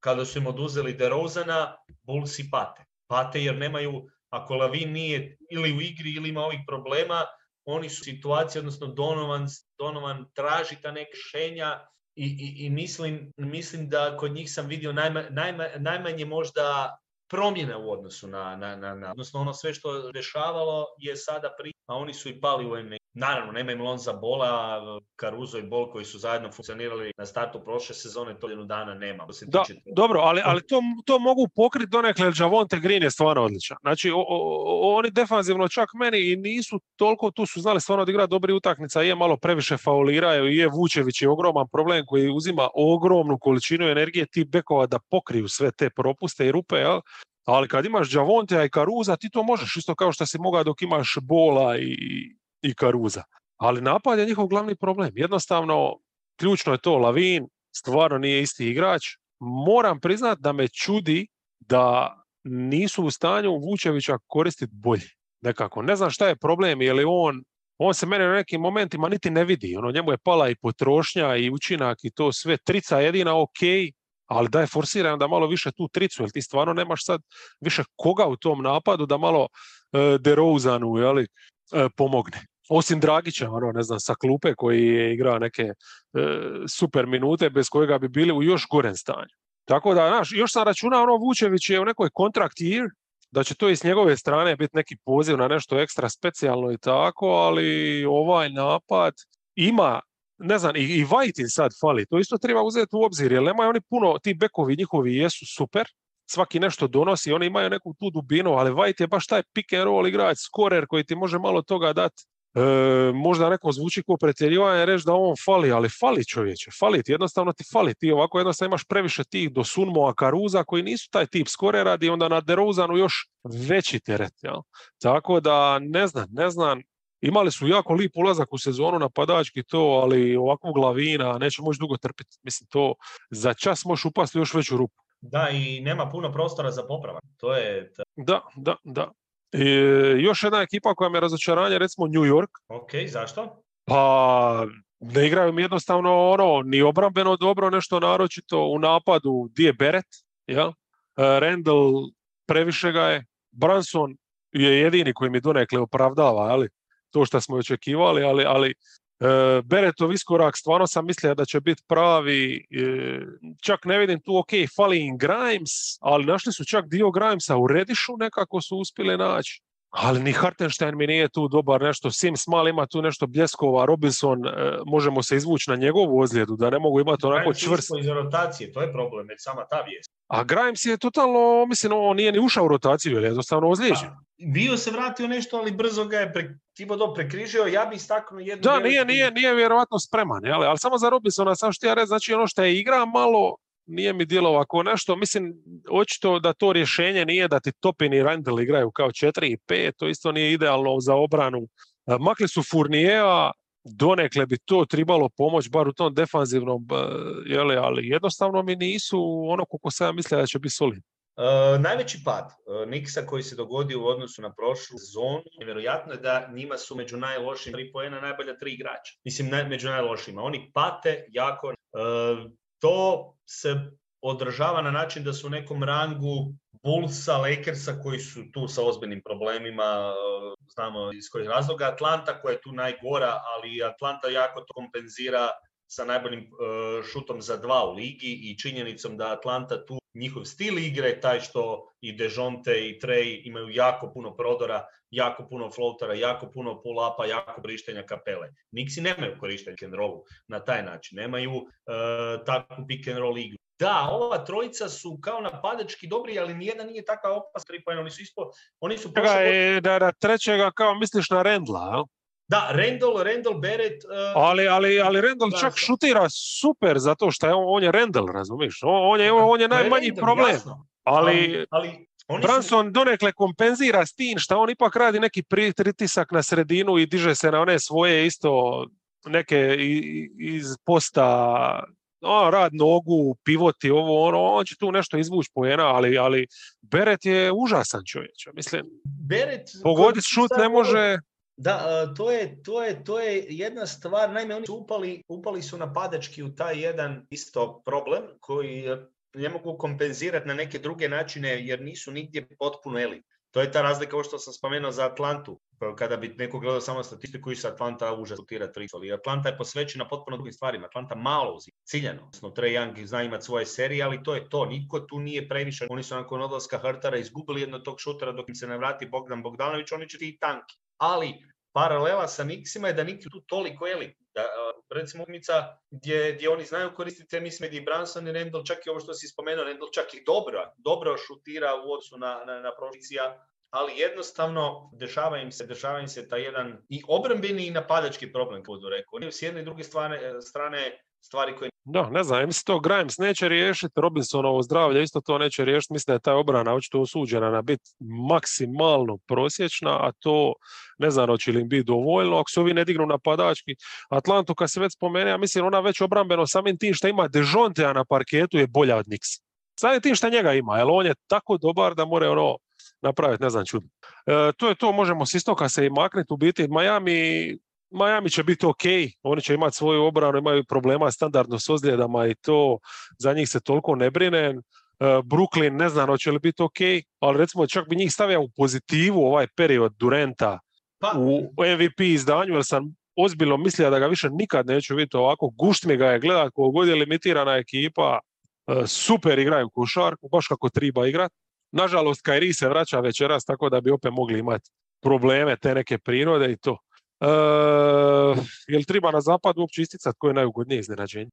kada su im oduzeli DeRozana, Bullsi pate. Pate jer nemaju, ako Lavin nije ili u igri ili ima ovih problema, oni su u situaciji, odnosno Donovan, Donovan traži ta neka rješenja i, i, i mislim, mislim da kod njih sam vidio najma, najma, najmanje možda promjena u odnosu na, na, na, na, odnosno ono sve što dešavalo je sada pri, a oni su i pali u NBA. Naravno, nema im Lonza Bola, Caruso i Bol koji su zajedno funkcionirali na startu prošle sezone, to jednu dana nema. Da, dobro, ali, ali to, to mogu pokriti donekle, Javonte Green je stvarno odličan. Znači, o, o, oni defanzivno čak meni i nisu toliko, tu su znali stvarno odigrati dobri utakmica, je malo previše fauliraju, i je Vučević je ogroman problem koji uzima ogromnu količinu energije tih bekova da pokriju sve te propuste i rupe, jel? Ali kad imaš Javonte i Karuza, ti to možeš isto kao što si mogao dok imaš Bola i, i Karuza. Ali napad je njihov glavni problem. Jednostavno, ključno je to, Lavin stvarno nije isti igrač. Moram priznat da me čudi da nisu u stanju Vučevića koristiti bolje. Nekako. Ne znam šta je problem, je li on on se mene u nekim momentima niti ne vidi. Ono, njemu je pala i potrošnja i učinak i to sve. Trica jedina ok, ali da je forsiran da malo više tu tricu, jer ti stvarno nemaš sad više koga u tom napadu da malo e, DeRozanu, jeli, pomogne. Osim Dragića, ono, ne znam, sa klupe koji je igrao neke e, super minute bez kojega bi bili u još gorem stanju. Tako da, znaš, još sam računao, ono, Vučević je u nekoj contract year, da će to i s njegove strane biti neki poziv na nešto ekstra specijalno i tako, ali ovaj napad ima, ne znam, i, i Vajtin sad fali, to isto treba uzeti u obzir, jer nemaju oni puno, ti bekovi njihovi jesu super, svaki nešto donosi, oni imaju neku tu dubinu, ali White je baš taj pick and roll igrač, skorer koji ti može malo toga dati. E, možda neko zvuči kao pretjerivanje reći da on fali, ali fali čovječe, fali ti, jednostavno ti fali, ti ovako jednostavno imaš previše tih do Sunmoa Karuza koji nisu taj tip skorera i onda na DeRozanu još veći teret. Jel? Tako da ne znam, ne znam, imali su jako lip ulazak u sezonu napadački to, ali ovakvog glavina neće moći dugo trpiti. Mislim, to za čas možeš upasti još veću rupu. Da, i nema puno prostora za popravak. To je... Da, da, da. I, još jedna ekipa koja me razočaranje, recimo New York. Ok, zašto? Pa ne igraju mi jednostavno ono, ni obrambeno dobro, nešto naročito u napadu, di je Beret, ja? E, Randall previše ga je, Branson je jedini koji mi donekle opravdava, ali to što smo očekivali, ali, ali E, Beretov iskorak, stvarno sam mislio da će biti pravi, e, čak ne vidim tu, ok, fali im Grimes, ali našli su čak dio Grimesa u Redišu, nekako su uspjeli naći. Ali ni Hartenstein mi nije tu dobar nešto, Sims mal ima tu nešto bljeskova, Robinson, e, možemo se izvući na njegovu ozljedu, da ne mogu imati onako čvrst. iz rotacije, to je problem, već sama ta vijest. A Grimes je totalno, mislim, on nije ni ušao u rotaciju, jer je jednostavno ozlijeđen. Pa, bio se vratio nešto, ali brzo ga je pre, Thibodeau prekrižio, ja bih istaknuo jednu... Da, nije, nije, nije vjerovatno spreman, jel? ali samo za Robinsona, sam što ja reći, znači ono što je igra malo, nije mi djelo ovako nešto, mislim, očito da to rješenje nije da ti Topin i Randall igraju kao 4 i 5, to isto nije idealno za obranu. E, makli su Furnijeva, donekle bi to trebalo pomoć, bar u tom defanzivnom, e, jeli, ali jednostavno mi nisu ono koliko sam ja mislio da će biti solidni. najveći pad Niksa koji se dogodio u odnosu na prošlu sezonu, vjerojatno je da njima su među najlošijim tri pojena najbolja tri igrača. Mislim, među najlošijima. Oni pate jako. To se održava na način da su u nekom rangu Bullsa, Lakersa koji su tu sa ozbiljnim problemima, znamo iz kojih razloga, Atlanta koja je tu najgora, ali Atlanta jako to kompenzira sa najboljim šutom za dva u ligi i činjenicom da Atlanta tu njihov stil igre, taj što i Dejonte i Trey imaju jako puno prodora, jako puno floatera, jako puno pull-upa, jako korištenja kapele. Nixi nemaju korištenja pick and rollu na taj način, nemaju uh, takvu pick and roll igru. Da, ova trojica su kao napadački dobri, ali nijedan nije takav opas tri Oni su ispo, oni su prošle... Da, da, trećega kao misliš na Rendla, da, Randall, Randall Barrett... Uh, ali, ali, ali Randall čak šutira super zato što je on, on je Randall, razumiješ? On, on, je, on je najmanji problem. Ali, ali Branson su... donekle kompenzira s tim što on ipak radi neki pritisak na sredinu i diže se na one svoje isto neke iz posta no, rad nogu, pivoti, ovo, ono, on će tu nešto izvući pojena, ali, ali Beret je užasan čovječ. Mislim, Beret, pogoditi šut ne može... Da, to je, to, je, to je jedna stvar, naime oni su upali, upali su napadački u taj jedan isto problem koji ne mogu kompenzirati na neke druge načine jer nisu nigdje potpuno elit. To je ta razlika ovo što sam spomenuo za Atlantu. Kada bi neko gledao samo statistiku i sa Atlanta užas tira tri. Ali Atlanta je posvećena potpuno drugim stvarima. Atlanta malo uzi, ciljano. Odnosno, Trae Young zna imati svoje serije, ali to je to. Niko tu nije previše. Oni su nakon odlaska Hrtara izgubili jednog tog šutera dok im se ne vrati Bogdan Bogdanović, oni će ti tanki. Ali paralela sa Nixima je da Nixi tu toliko elit. Da, recimo umica gdje, gdje oni znaju koristiti te mislim i Branson i Randall, čak i ovo što si spomenuo, Randall čak i dobro, dobro šutira u odnosu na, na, na ali jednostavno dešava im se, dešava im se taj jedan i obrambeni i napadački problem, kako budu rekao. S jedne i druge strane, strane stvari koje... Da, ne znam, mislim to Grimes neće riješiti, Robinsonovo zdravlje isto to neće riješiti, mislim da je ta obrana očito osuđena na biti maksimalno prosječna, a to ne znam hoće li im biti dovoljno, ako se ovi ne dignu napadački. Atlantu kad se već spomene, ja mislim ona već obrambeno samim tim što ima Dejontea na parketu je bolja od Nix. Samim tim što njega ima, jer on je tako dobar da more ono napraviti, ne znam, čudno. E, to je to, možemo s istoka se i maknuti, u biti Miami Miami će biti ok, oni će imati svoju obranu, imaju problema standardno s ozljedama i to za njih se toliko ne brine. E, Brooklyn ne znam hoće li biti ok, ali recimo čak bi njih stavio u pozitivu ovaj period Durenta pa. u MVP izdanju, jer sam ozbiljno mislio da ga više nikad neću vidjeti ovako. Gušt mi ga je gledat, koliko god je limitirana ekipa, e, super igraju košarku, baš kako treba igrat. Nažalost, Kairi se vraća večeras, tako da bi opet mogli imati probleme te neke prirode i to. Uh, jel treba na zapad uopće isticati koje je najugodnije iznenađenje?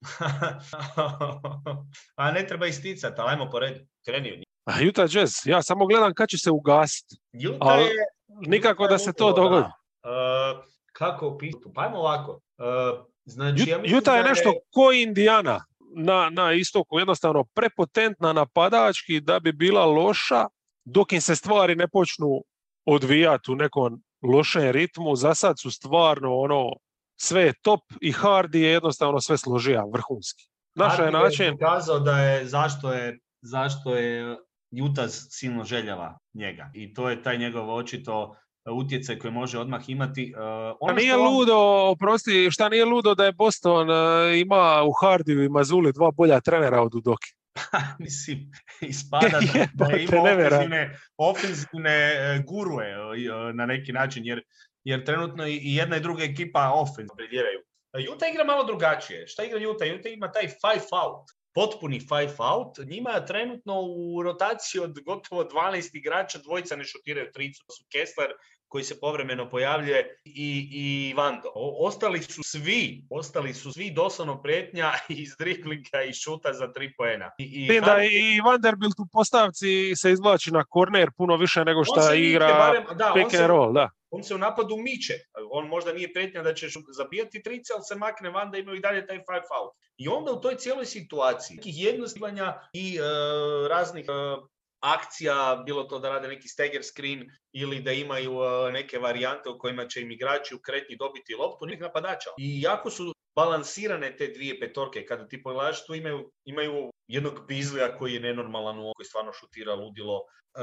A ne treba isticati, ali ajmo po redu. Kreni Utah Jazz, ja samo gledam kad će se ugasiti. Ali je, nikako da se to dogodi. Uh, kako opisati? Pa ajmo ovako. Uh, znači, ja Utah je nešto je... ko Indiana na, na istoku, jednostavno prepotentna napadački da bi bila loša dok im se stvari ne počnu odvijati u nekom lošem ritmu, za sad su stvarno ono, sve je top i Hardy je jednostavno sve složija vrhunski. Naša je način... je pokazao da je zašto je, zašto je Jutas silno željava njega i to je taj njegov očito utjecaj koji može odmah imati. Uh, ono nije ludo, oprosti, šta nije ludo da je Boston uh, ima u Hardiju i Mazuli dva bolja trenera od Udoki. Mislim, ispada da, da ima ofenzivne, ofenzivne e, gurue e, na neki način, jer, jer trenutno i jedna i druga ekipa ofenzivno predjeraju. Juta igra malo drugačije. Šta igra Juta? Juta ima taj five out potpuni five out. Njima trenutno u rotaciji od gotovo 12 igrača dvojica ne šutiraju tricu. Su Kessler koji se povremeno pojavljuje i, i Vando. ostali su svi, ostali su svi doslovno pretnja iz driblinga i šuta za tri poena. I, i, da i Vanderbilt u postavci se izvlači na korner puno više nego što igra barem, da, pick and roll. Da. On se u napadu miče. On možda nije pretnja da će zabijati trice, ali se makne van da imaju i dalje taj five out. I onda u toj cijeloj situaciji jednostavanja i uh, raznih uh, akcija, bilo to da rade neki stagger screen ili da imaju uh, neke varijante u kojima će im igrači u kretnji dobiti loptu, nek napadača. I jako su balansirane te dvije petorke. Kada ti pogledaš, tu imaju, imaju jednog Bizlija koji je nenormalan, koji stvarno šutira ludilo. E,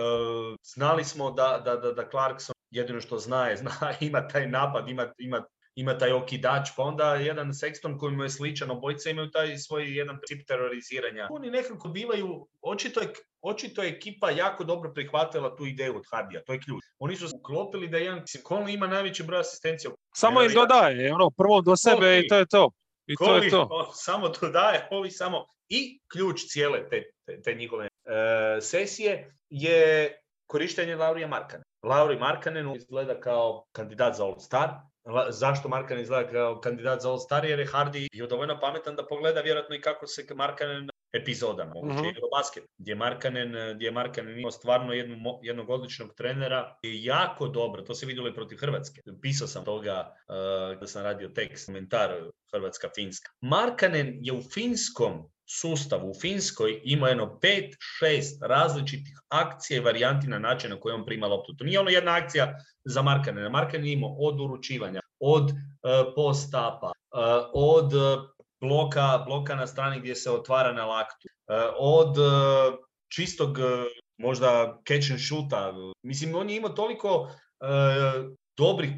znali smo da, da, da, da Clarkson jedino što zna je, zna, ima taj napad, ima, ima ima taj okidač, pa onda jedan Sexton koji mu je sličan, obojica imaju taj svoj jedan princip teroriziranja. Oni nekako bivaju, očito je, očito je ekipa jako dobro prihvatila tu ideju od Hardija, to je ključ. Oni su uklopili da jedan Conley ima najveći broj asistencija. Samo im dodaje, ono, prvo do sebe i to je to. I to je to. samo dodaje, ovi samo i ključ cijele te, te, te njihove e, sesije je korištenje Laurija Markana. Lauri Markanen izgleda kao kandidat za All-Star, zašto Markan izgleda kao kandidat za All-Star, jer je Hardy bio dovoljno pametan da pogleda vjerojatno i kako se Markanen epizoda, moguće uh-huh. basket, gdje Markanen, gdje Markanen imao stvarno jednu, jednog odličnog trenera i jako dobro, to se vidjelo i protiv Hrvatske. Pisao sam toga uh, da sam radio tekst, komentar Hrvatska-Finska. Markanen je u finskom sustavu u Finskoj ima jedno pet, šest različitih akcija i varijanti na način na koji on prima loptu. To nije ono jedna akcija za Markane. Markane ima od uručivanja, od uh, postapa, uh, od bloka, bloka na strani gdje se otvara na laktu, uh, od čistog možda catch and shoota. Mislim, on je imao toliko dobrih,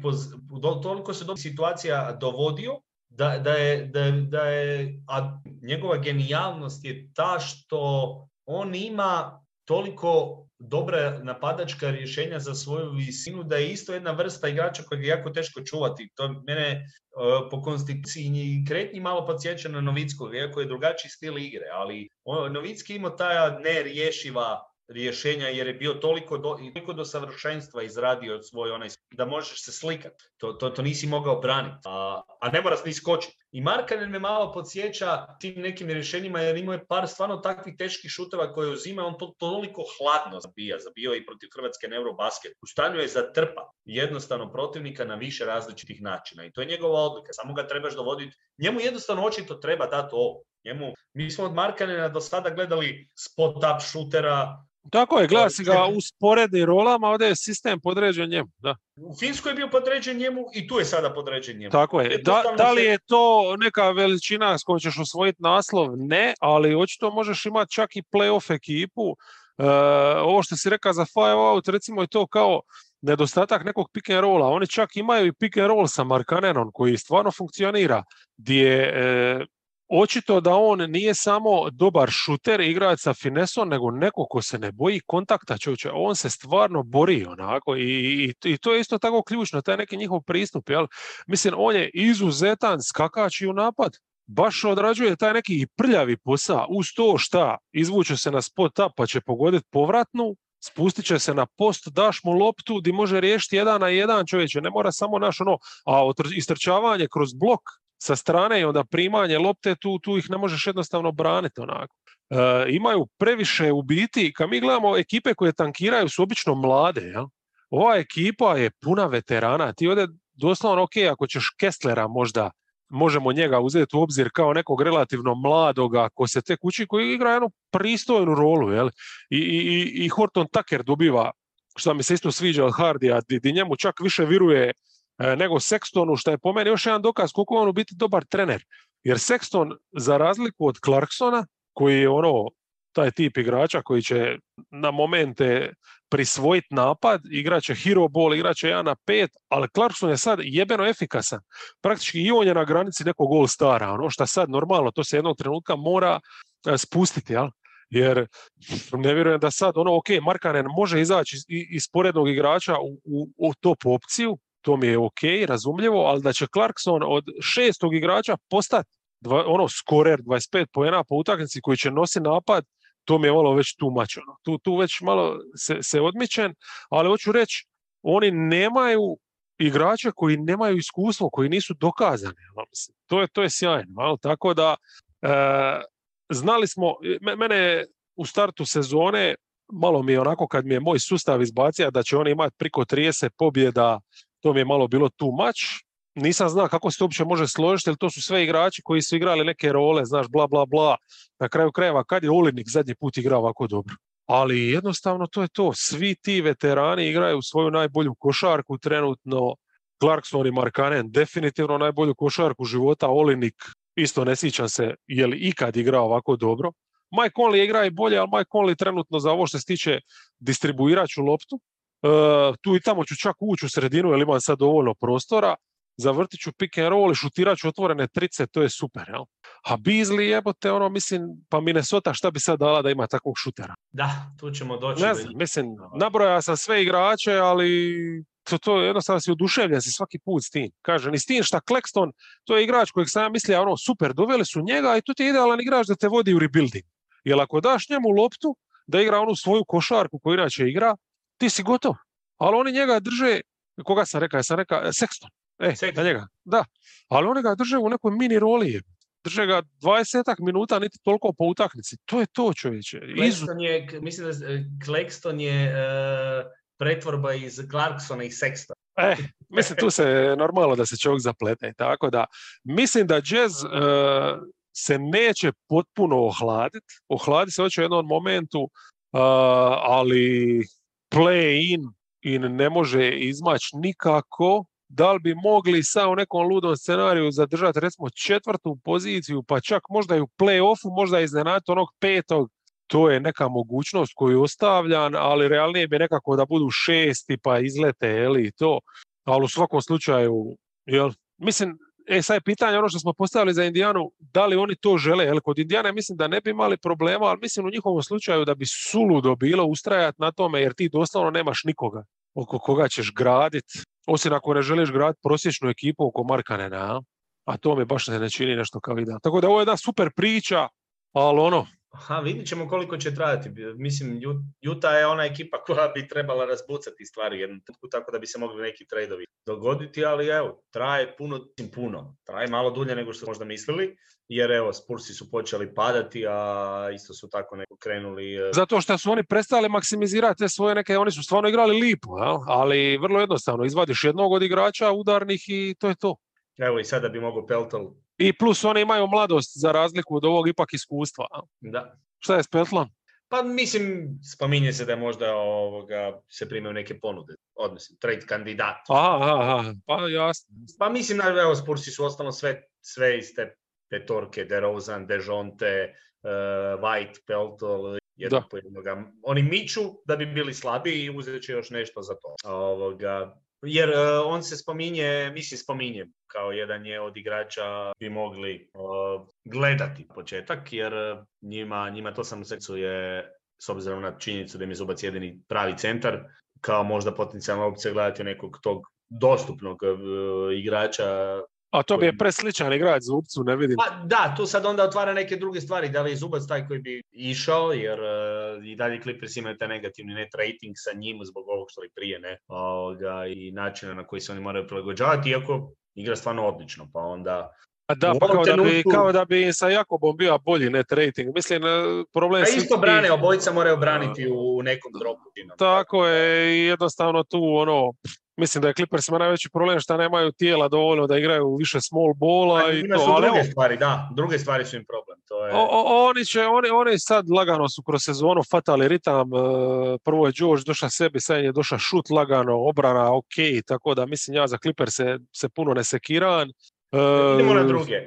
toliko se dobrih situacija dovodio da, da, je, da, da je, a njegova genijalnost je ta što on ima toliko dobra napadačka rješenja za svoju visinu da je isto jedna vrsta igrača kojeg je jako teško čuvati. To mene uh, po konstituciji i kretnji malo podsjeća na Novickog, iako je drugačiji stil igre, ali Novicki ima ta nerješiva rješenja jer je bio toliko do, toliko do savršenstva izradio svoj onaj da možeš se slikati. To, to, to nisi mogao braniti, a, a ne moraš ni skočiti. I Markanen me malo podsjeća tim nekim rješenjima jer imao je par stvarno takvih teških šuteva koje uzima, on to toliko hladno zabija, zabio i protiv Hrvatske na Eurobasket. U stanju je zatrpa jednostavno protivnika na više različitih načina i to je njegova odlika, samo ga trebaš dovoditi. Njemu jednostavno očito treba dati ovo. Njemu, mi smo od Markanena do sada gledali spot-up šutera, tako je, gleda si ga u sporednim rolama, ovdje je sistem podređen njemu. Da. U Finskoj je bio podređen njemu i tu je sada podređen njemu. Tako je. Da, da li je to neka veličina s kojom ćeš osvojiti naslov? Ne, ali očito možeš imati čak i playoff ekipu. E, ovo što si rekao za five out, recimo je to kao nedostatak nekog pick and rolla. Oni čak imaju i pick and roll sa Markanenom koji stvarno funkcionira, gdje e, očito da on nije samo dobar šuter, igrač sa finesom, nego neko ko se ne boji kontakta čovječe. On se stvarno bori onako i, i, i, to je isto tako ključno, taj neki njihov pristup. Jel? Mislim, on je izuzetan skakač i u napad. Baš odrađuje taj neki prljavi posao. Uz to šta, izvuče se na spot up pa će pogoditi povratnu, spustit će se na post, daš mu loptu di može riješiti jedan na jedan čovječe, ne mora samo naš ono, a istrčavanje kroz blok, sa strane i onda primanje lopte, tu, tu ih ne možeš jednostavno braniti onako. E, imaju previše u biti, kad mi gledamo ekipe koje tankiraju su obično mlade, ja? ova ekipa je puna veterana, ti ovdje doslovno ok, ako ćeš Kesslera možda, možemo njega uzeti u obzir kao nekog relativno mladoga ko se tek uči, koji igra jednu pristojnu rolu, jel? I, i, i Horton Tucker dobiva, što mi se isto sviđa od Hardija, di njemu čak više viruje nego Sextonu, što je po meni još jedan dokaz koliko on u biti dobar trener. Jer Sexton, za razliku od Clarksona, koji je ono, taj tip igrača koji će na momente prisvojiti napad, igraće hero ball, igraće 1 na 5, ali Clarkson je sad jebeno efikasan. Praktički i on je na granici nekog all stara, ono što sad normalno, to se jednog trenutka mora e, spustiti, jel? jer ne vjerujem da sad ono, ok, Markanen može izaći iz, iz porednog igrača u, u top opciju, to mi je ok, razumljivo, ali da će Clarkson od šestog igrača postati ono skorer 25 poena po utakmici koji će nositi napad, to mi je malo već tu mačano. Tu, tu već malo se, se odmičen, ali hoću reći, oni nemaju igrače koji nemaju iskustvo, koji nisu dokazani. To je, to je sjajno. Tako da, e, znali smo, mene u startu sezone, malo mi je onako kad mi je moj sustav izbacio da će oni imati priko 30 pobjeda to mi je malo bilo too much. Nisam znao kako se to uopće može složiti, jer to su sve igrači koji su igrali neke role, znaš, bla, bla, bla. Na kraju krajeva, kad je Olinik zadnji put igrao ovako dobro? Ali jednostavno to je to. Svi ti veterani igraju svoju najbolju košarku trenutno. Clarkson i Markanen definitivno najbolju košarku života. Olinik isto ne sjećam se je li ikad igrao ovako dobro. Mike Conley igra i bolje, ali Mike Conley trenutno za ovo što se tiče distribuiraću loptu. E, tu i tamo ću čak ući u sredinu jer imam sad dovoljno prostora. Zavrtit ću pick and roll i šutirat ću otvorene trice, to je super. Jel? A Beasley jebote, ono, mislim, pa Minnesota šta bi sad dala da ima takvog šutera? Da, tu ćemo doći. Ne znam, mislim, nabroja sam sve igrače, ali to, to jednostavno si oduševljen si svaki put s tim. Kažem, i s tim šta Claxton, to je igrač kojeg sam ja mislio, ono, super, doveli su njega i to ti je idealan igrač da te vodi u rebuilding. Jer ako daš njemu loptu, da igra onu svoju košarku koju inače igra, ti si gotov. Ali oni njega drže, koga sam rekao, ja sam rekao, e, Sexton. E, Sexton. njega, da. Ali oni ga drže u nekoj mini roli. Drže ga 20 minuta, niti toliko po utakmici. To je to, čovječe. Izu, Claxton je, mislim da Claxton je e, pretvorba iz Clarksona i Sexta. E, mislim, tu se normalno da se čovjek zaplete. Tako da, mislim da jazz e, se neće potpuno ohladiti. Ohladi se hoće u jednom momentu, a, ali play-in in ne može izmaći nikako. Da li bi mogli sa u nekom ludom scenariju zadržati recimo četvrtu poziciju, pa čak možda i u play-offu, možda iznenaditi onog petog, to je neka mogućnost koju ostavljam, ali realnije bi nekako da budu šesti pa izlete, jel, i to. Ali u svakom slučaju, jel, mislim, e sad je pitanje ono što smo postavili za Indijanu, da li oni to žele, jel, kod Indijana mislim da ne bi imali problema, ali mislim u njihovom slučaju da bi suludo bilo ustrajati na tome, jer ti doslovno nemaš nikoga oko koga ćeš graditi, osim ako ne želiš graditi prosječnu ekipu oko Markanena, a to mi baš se ne čini nešto kao ideal. Tako da ovo je jedna super priča, ali ono, Aha, vidit ćemo koliko će trajati. Mislim, Ju- Utah je ona ekipa koja bi trebala razbucati stvari jednom trenutku, tako da bi se mogli neki tradeovi dogoditi, ali evo, traje puno, mislim, puno. Traje malo dulje nego što smo možda mislili, jer evo, Spursi su počeli padati, a isto su tako neko krenuli... e, Zato što su oni prestali maksimizirati te svoje neke, oni su stvarno igrali lipo, jel? ali vrlo jednostavno, izvadiš jednog od igrača udarnih i to je to. Evo i sada bi mogao Peltel, I plus oni imaju mladost za razliku od ovog ipak iskustva. da. Šta je s Petlom? Pa mislim, spominje se da je možda ovoga, se primaju neke ponude, odnosno trade kandidat. Aha, aha, pa jasno. Pa mislim, da evo, Spursi su ostalo sve, sve iz te petorke, DeRozan, DeJonte, uh, White, Peltol, jednog po jednoga. Oni miču da bi bili slabiji i uzet će još nešto za to. Ovoga, jer uh, on se spominje, mislim spominje, kao jedan je od igrača bi mogli uh, gledati početak, jer uh, njima, njima to sam u srcu je, s obzirom na činjenicu da im je Zubac jedini pravi centar, kao možda potencijalna opcija gledati nekog tog dostupnog uh, igrača A to bi je presličan igrač Zubcu, ne vidim. pa da, tu sad onda otvara neke druge stvari. Da li je Zubac taj koji bi išao, jer uh, i dalje Clippers imaju taj negativni net rating sa njim zbog ovog što li prije ne, ovoga, i načina na koji se oni moraju prilagođavati, iako igra stvarno odlično, pa onda... A da, pa kao da, bi, kao da bi sa Jakobom bio bolji net rating. Mislim, e, problem A svih isto brane, obojica moraju braniti u nekom dropu. Tako je, i jednostavno tu ono, mislim da je Clippersima najveći problem što nemaju tijela dovoljno da igraju više small bola i Ima to, su ali druge evo, stvari, da, druge stvari su im problem. To je... o- o- oni će, oni, oni sad lagano su kroz sezonu fatali ritam, e, prvo je George došao sebi, sad je došao šut lagano, obrana ok, tako da mislim ja za Clippers se, se puno ne sekiran. Idemo na druge.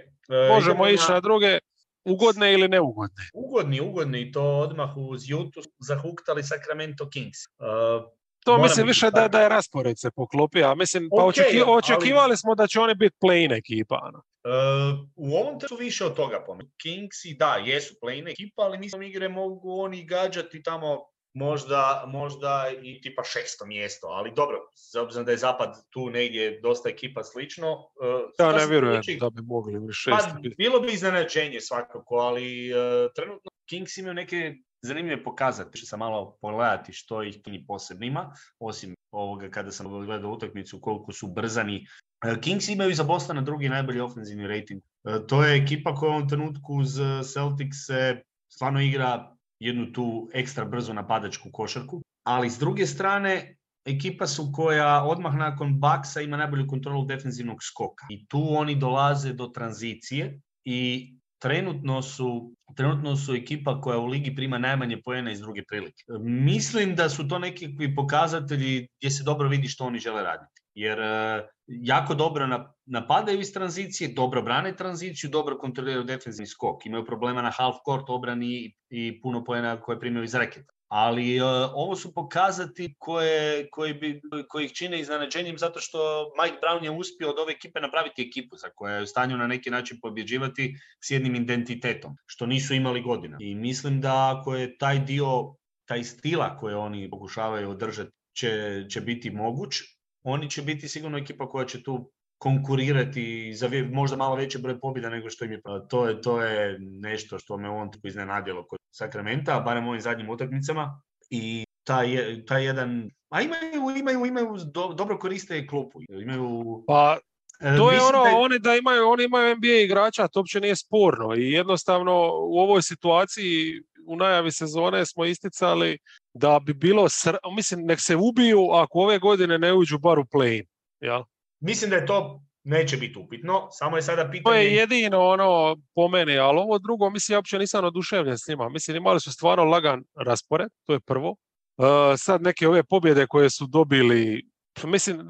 Možemo idemo ići na druge, ugodne ili neugodne. Ugodni, ugodni, i to odmah uz Jutu zahuktali Sacramento Kings. Uh, To mislim više da, da je raspored se poklopio, a mislim, pa očeki- ali- očekivali smo da će oni biti play-in ekipa. ono. Uh, u ovom trenutku više od toga po meni. Kingsi, da, jesu play ekipa, ali mislim igre mogu oni gađati tamo možda, možda i tipa šesto mjesto, ali dobro, s obzirom da je zapad tu negdje dosta ekipa slično. uh, Ja ne vjerujem tiče- da bi mogli u šest Pa, bilo bi iznenađenje svakako, ali uh, trenutno Kings imaju neke zanimljive pokazatelje. Sam malo pogledati što ih ni posebno ima, osim ovoga kada sam gledao utakmicu koliko su brzani. Uh, Kings imaju iza Bostona drugi najbolji ofenzivni rating. To je ekipa koja u ovom trenutku uz Celtics se stvarno igra jednu tu ekstra brzu napadačku košarku, ali s druge strane ekipa su koja odmah nakon baksa ima najbolju kontrolu defensivnog skoka. I tu oni dolaze do tranzicije i trenutno su, trenutno su ekipa koja u ligi prima najmanje poena iz druge prilike. Mislim da su to nekakvi pokazatelji gdje se dobro vidi što oni žele raditi. jer e, jako dobro napadaju iz tranzicije, dobro brane tranziciju, dobro kontroliraju defensivni skok. Imaju problema na half court obrani i puno pojena koje primaju iz reketa. Ali e, ovo su pokazati koje, koji, bi, koji ih čine iznenađenjem zato što Mike Brown je uspio od ove ekipe napraviti ekipu za koja je u stanju na neki način pobjeđivati s jednim identitetom, što nisu imali godina. I mislim da ako je taj dio, taj stila koje oni pokušavaju održati će, će biti moguć, oni će biti sigurno ekipa koja će tu konkurirati za možda malo veći broj pobjeda nego što im je. To je, to je nešto što me on iznenadilo kod Sakramenta, barem u ovim zadnjim utakmicama. I taj, taj jedan... A imaju, imaju, imaju dobro koriste klupu. Imaju... Pa, e, to je ono, da... oni da imaju, oni imaju NBA igrača, to uopće nije sporno i jednostavno u ovoj situaciji u najavi sezone smo isticali da bi bilo, sr... mislim, nek se ubiju ako ove godine ne uđu bar u play ja? Mislim da je to neće biti upitno, samo je sada pitanje... To je jedino ono po meni, ali ovo drugo, mislim, ja uopće nisam oduševljen s njima. Mislim, imali su stvarno lagan raspored, to je prvo. Uh, sad neke ove pobjede koje su dobili, mislim, e,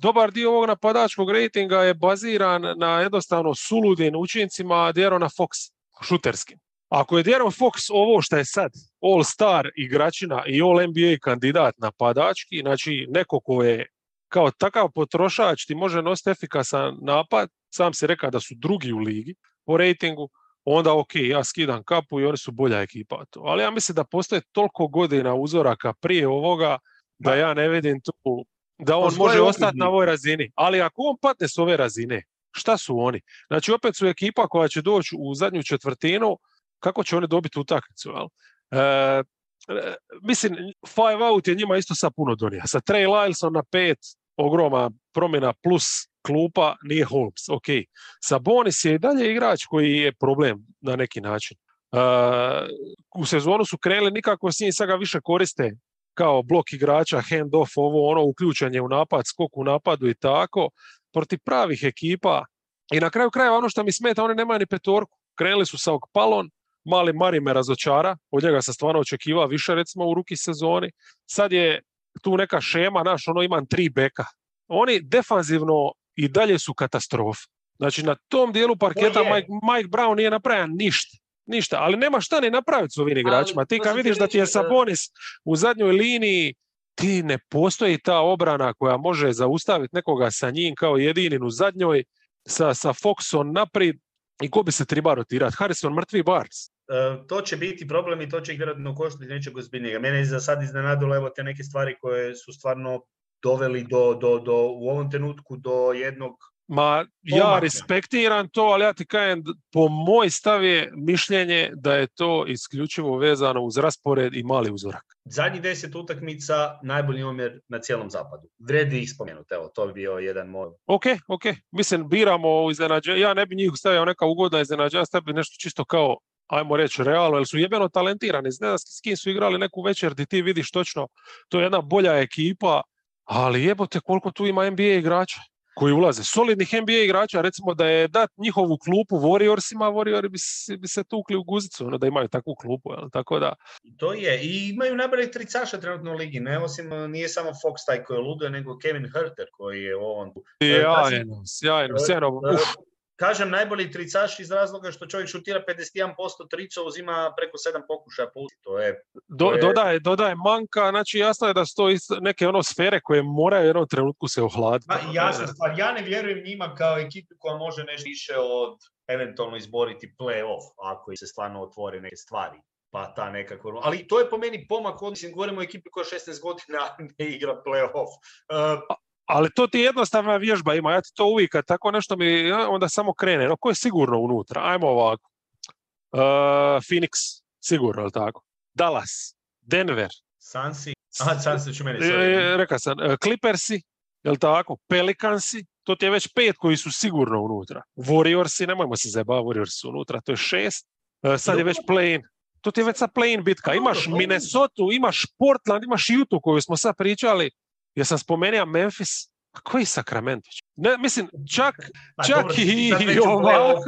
dobar dio ovog napadačkog rejtinga je baziran na jednostavno suludim učincima Djerona Fox, šuterskim. Ako je De'Aaron Fox ovo što je sad, all-star igračina i all-NBA kandidat napadački, znači neko ko je kao takav potrošač ti može nositi efikasan napad, sam si rekao da su drugi u ligi po rejtingu, onda ok, ja skidam kapu i oni su bolja ekipa. To. Ali ja mislim da postoje toliko godina uzoraka prije ovoga da ja ne vidim tu da on može ostati na ovoj razini. Ali ako on patne s ove razine, šta su oni? Znači opet su ekipa koja će doći u zadnju četvrtinu, kako će oni dobiti utakmicu? Jel? E, e mislim, five out je njima isto sa puno donija. Sa Trey Lylesom na pet, ogroma promjena plus klupa nije Holmes. Ok, Sabonis je i dalje igrač koji je problem na neki način. Uh, u sezonu su krenuli nikako s njim, sad više koriste kao blok igrača, hand off, ovo ono, uključenje u napad, skok u napadu i tako. Protiv pravih ekipa i na kraju krajeva ono što mi smeta, oni nemaju ni petorku. Krenuli su sa Okpalon, mali Mari me razočara, od njega sam stvarno očekivao više recimo u ruki sezoni. Sad je tu neka šema, naš, ono imam tri beka. Oni defanzivno i dalje su katastrofa. Znači na tom dijelu parketa Mike, Mike Brown nije napravio ništa. Ništa, ali nema šta ni napraviti s ovim igračima. Ti kad vidiš da ti je Sabonis u zadnjoj liniji, ti ne postoji ta obrana koja može zaustaviti nekoga sa njim kao jedinin u zadnjoj, sa, sa Foxom naprijed i ko bi se treba rotirati? Harrison mrtvi Barnes. E, to će biti problem i to će ih vjerojatno koštati nečeg ozbiljnijega. Mene je za sad iznenadilo evo te neke stvari koje su stvarno doveli do, do, do, u ovom trenutku do jednog Ma ja respektiram to, ali ja ti kažem, po moj stav je mišljenje da je to isključivo vezano uz raspored i mali uzorak. Zadnji deset utakmica, najbolji omjer na cijelom zapadu. Vredi ih spomenuti, evo, to bi bio jedan moj... Ok, ok, mislim, biramo iznenađenje, ja ne bi njih stavio neka ugodna iznenađenja, stavio nešto čisto kao ajmo reći, realno, jer su jebeno talentirani. Zna s kim su igrali neku večer gdje ti vidiš točno, to je jedna bolja ekipa, ali jebote koliko tu ima NBA igrača koji ulaze. Solidnih NBA igrača, recimo da je dat njihovu klupu Warriorsima, Warriori bi, se, bi se tukli u guzicu, ono, da imaju takvu klupu, jel? tako da... To je, i imaju najbolje tricaša trenutno u ligi, ne osim, nije samo Fox taj koji je ludo, nego Kevin Herter koji je u ovom... Sjajno, sjajno, sjajno. Kažem najbolji tricaš iz razloga što čovjek šutira 51% trica, uzima preko 7 pokušaja po To je, to je... dodaje, dodaje manka, znači jasno je da su to neke ono sfere koje moraju u jednom trenutku se ohladiti. Pa, jasna stvar, ja ne vjerujem njima kao ekipi koja može nešto više od eventualno izboriti play-off, ako se stvarno otvore neke stvari pa ta nekako... Ali to je po meni pomak, mislim, govorimo o ekipi koja 16 godina ne igra play-off. Uh, ali to ti je jednostavna vježba ima, ja ti to uvijek, kad tako nešto mi onda samo krene, no ko je sigurno unutra, ajmo ovako. Uh, Phoenix, sigurno, ali tako? Dallas, Denver. Sansi, aha, Sansi ću meni, sorry. Rekao sam, Clippersi, jel tako? Pelicansi, to ti je već pet koji su sigurno unutra. Warriorsi, nemojmo se zeba, Warriorsi su unutra, to je šest. Uh, sad je već play To ti je već sad play bitka. Imaš Minnesota, imaš Portland, imaš Utah koju smo sad pričali, ja sam spomenuo Memphis, A koji Sacramento? Ne, mislim, čak, čak dobro, i, i ovako,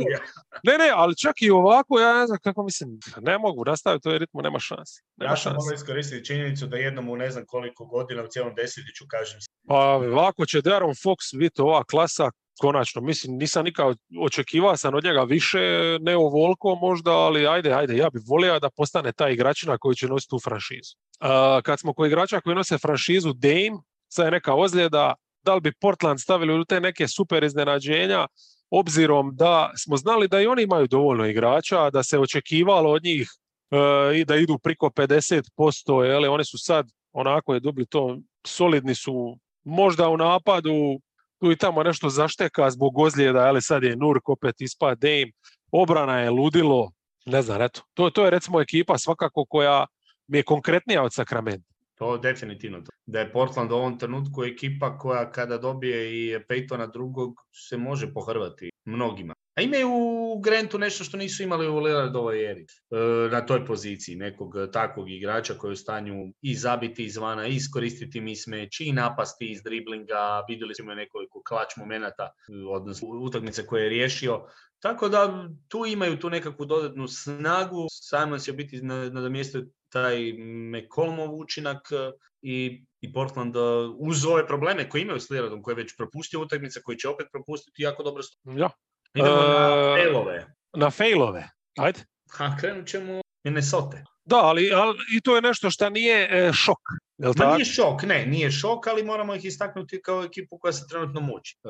ne, ne, ali čak i ovako, ja ne znam kako mislim, ne mogu nastaviti toj ritmu, nema šanse. Nema Ja sam mogao iskoristiti činjenicu da jednom u ne znam koliko godina u cijelom desetljeću kažem Pa ovako će Darren Fox biti ova klasa, konačno, mislim, nisam nikad očekivao sam od njega više, ne ovoliko možda, ali ajde, ajde, ja bih volio da postane ta igračina koji će nositi tu franšizu. A, kad smo kod igrača koji nose franšizu Dame, sad je neka ozljeda, da li bi Portland stavili u te neke super iznenađenja, obzirom da smo znali da i oni imaju dovoljno igrača, da se očekivalo od njih e, i da idu priko 50%, jeli, oni su sad onako je dobili to, solidni su možda u napadu, tu i tamo nešto zašteka zbog ozljeda, ali sad je Nurk opet ispad Dame, obrana je ludilo, ne znam, eto. To, to je recimo ekipa svakako koja mi je konkretnija od Sacramento. To definitivno. to. Da je Portland u ovom trenutku ekipa koja kada dobije i Peytona drugog se može pohrvati mnogima. A imaju u Grantu nešto što nisu imali u Lillardovoj eri. e, na toj poziciji nekog takvog igrača koji je u stanju i zabiti izvana, i iskoristiti mismeć, i napasti iz driblinga. Vidjeli smo nekoliko klač momenata, odnosno utakmice koje je riješio. Tako da tu imaju tu nekakvu dodatnu snagu. Simons će biti na, nadomjestio taj McCollumov učinak e, i, i Portland e, uz ove probleme koje imaju s Lillardom, koji je već propustio utakmice, koji će opet propustiti jako dobro stoji. Ja. Idemo na E, failove. Na failove, ajde. Ha, krenut ćemo Minnesota. Da, ali, ali i to je nešto što nije e, šok. Jel Ma tako? nije šok, ne, nije šok, ali moramo ih istaknuti kao ekipu koja se trenutno muči. E,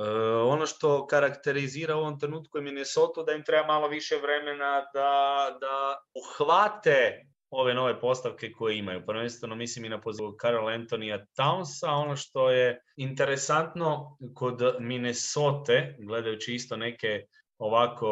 ono što karakterizira u ovom trenutku je Minnesota da im treba malo više vremena da, da uhvate ove nove postavke koje imaju. Prvenstveno mislim i na pozivu Carol Antonija Townsa. Ono što je interesantno kod Minnesota, gledajući isto neke ovako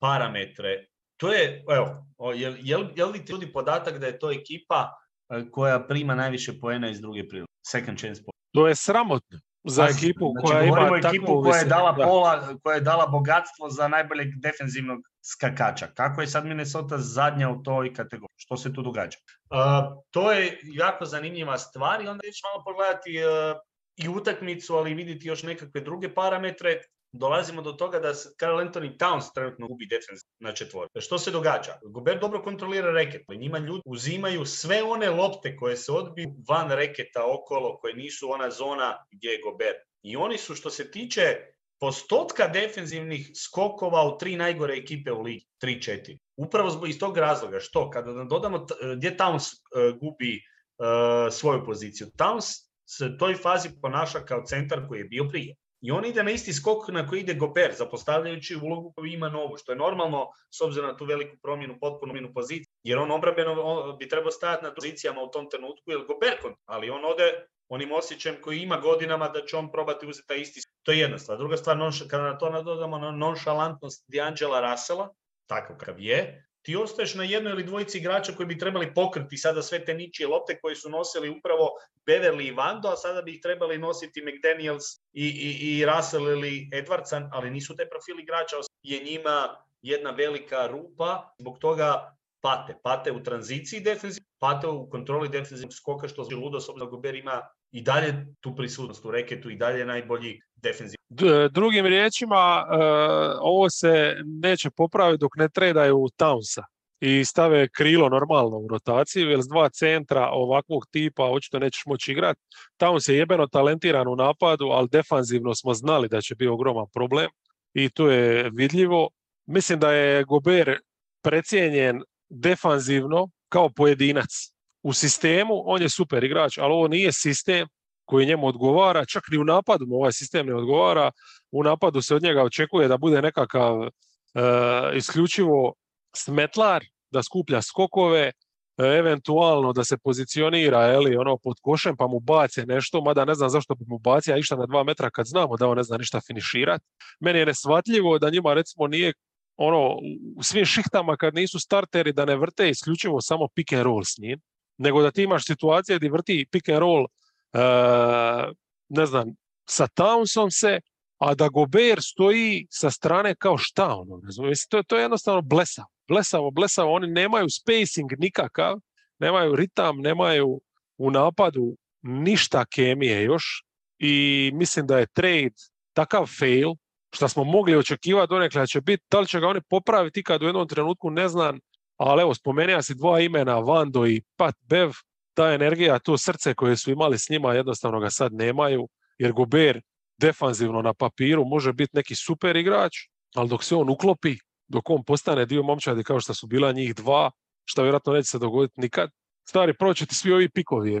parametre, to je, evo, o, jel, jel, li ti ljudi podatak da je to ekipa e, koja prima najviše poena iz druge prilike? Second chance point. To je sramotno za ekipu znači, koja ima ekipu koja je dala Da. pola, koja je dala bogatstvo za najboljeg defenzivnog skakača. Kako je sad Minnesota zadnja u toj kategoriji? Što se tu događa? Uh, to je jako zanimljiva stvar i onda ćeš malo pogledati uh, i utakmicu, ali i vidjeti još nekakve druge parametre. Dolazimo do toga da Carl Anthony Towns trenutno gubi defenz na četvori. Što se događa? Gobert dobro kontrolira reket, njima ljudi uzimaju sve one lopte koje se odbiju van reketa okolo, koje nisu ona zona gdje je Gobert. I oni su što se tiče postotka defenzivnih skokova u tri najgore ekipe u ligi, 3-4. Upravo zbog iz tog razloga što kada dodamo gdje Towns e, gubi e, svoju poziciju. Towns se u toj fazi ponaša kao centar koji je bio prije. I on ide na isti skok na koji ide Gobert, zapostavljajući ulogu koju ima novu, što je normalno s obzirom na tu veliku promjenu, potpunu promjenu pozicije. Jer on obrambeno on bi trebao stajati na pozicijama u tom trenutku, jer Gobert, kon- ali on ode onim osjećajem koji ima godinama da će on probati uzeti taj isti. To je jedna stvar. Druga stvar, kada na to nadodamo na nonšalantnost D'Angela Russella, takav kakav je, ti ostaješ na jednoj ili dvojici igrača koji bi trebali pokriti sada sve te ničije lopte koje su nosili upravo Beverly i Vando, a sada bi ih trebali nositi McDaniels i, i, i Russell ili Edwardson, ali nisu te profili igrača, je njima jedna velika rupa, zbog toga pate. Pate u tranziciji defensivno, pate u kontroli defensivnog skoka, što je ludo, s obzirom da Gobert ima i dalje tu prisutnost u reketu i dalje je najbolji defenziv. Drugim riječima, e, ovo se neće popraviti dok ne tredaju Townsa i stave krilo normalno u rotaciju, jer s dva centra ovakvog tipa očito nećeš moći igrati. Towns je jebeno talentiran u napadu, ali defanzivno smo znali da će biti ogroman problem i tu je vidljivo. Mislim da je Gober precijenjen defanzivno kao pojedinac. U sistemu on je super igrač, ali ovo nije sistem koji njemu odgovara, čak ni u napadu mu ovaj sistem ne odgovara. U napadu se od njega očekuje da bude nekakav e, isključivo smetlar, da skuplja skokove, e, eventualno da se pozicionira eli, ono pod košem pa mu bace nešto, mada ne znam zašto bi mu bacio išta na dva metra kad znamo da on ne zna ništa finiširati. Meni je nesvatljivo da njima recimo nije ono u svim šihtama kad nisu starteri da ne vrte isključivo samo pick and roll s njim, nego da ti imaš situacije gdje vrti pick and roll e, ne znam, sa Townsom se, a da Gober stoji sa strane kao šta ono, razumiješ? To, to je jednostavno blesavo, blesavo, blesavo, oni nemaju spacing nikakav, nemaju ritam, nemaju u napadu ništa kemije još i mislim da je trade takav fail što smo mogli očekivati donekle da će biti, da li će ga oni popraviti kad u jednom trenutku ne znam, ali evo spomenuo si dva imena, Vando i Pat Bev, ta energija, to srce koje su imali s njima jednostavno ga sad nemaju, jer Gober defanzivno na papiru može biti neki super igrač, ali dok se on uklopi, dok on postane dio momčadi kao što su bila njih dva, što vjerojatno neće se dogoditi nikad, stari proći ti svi ovi pikovi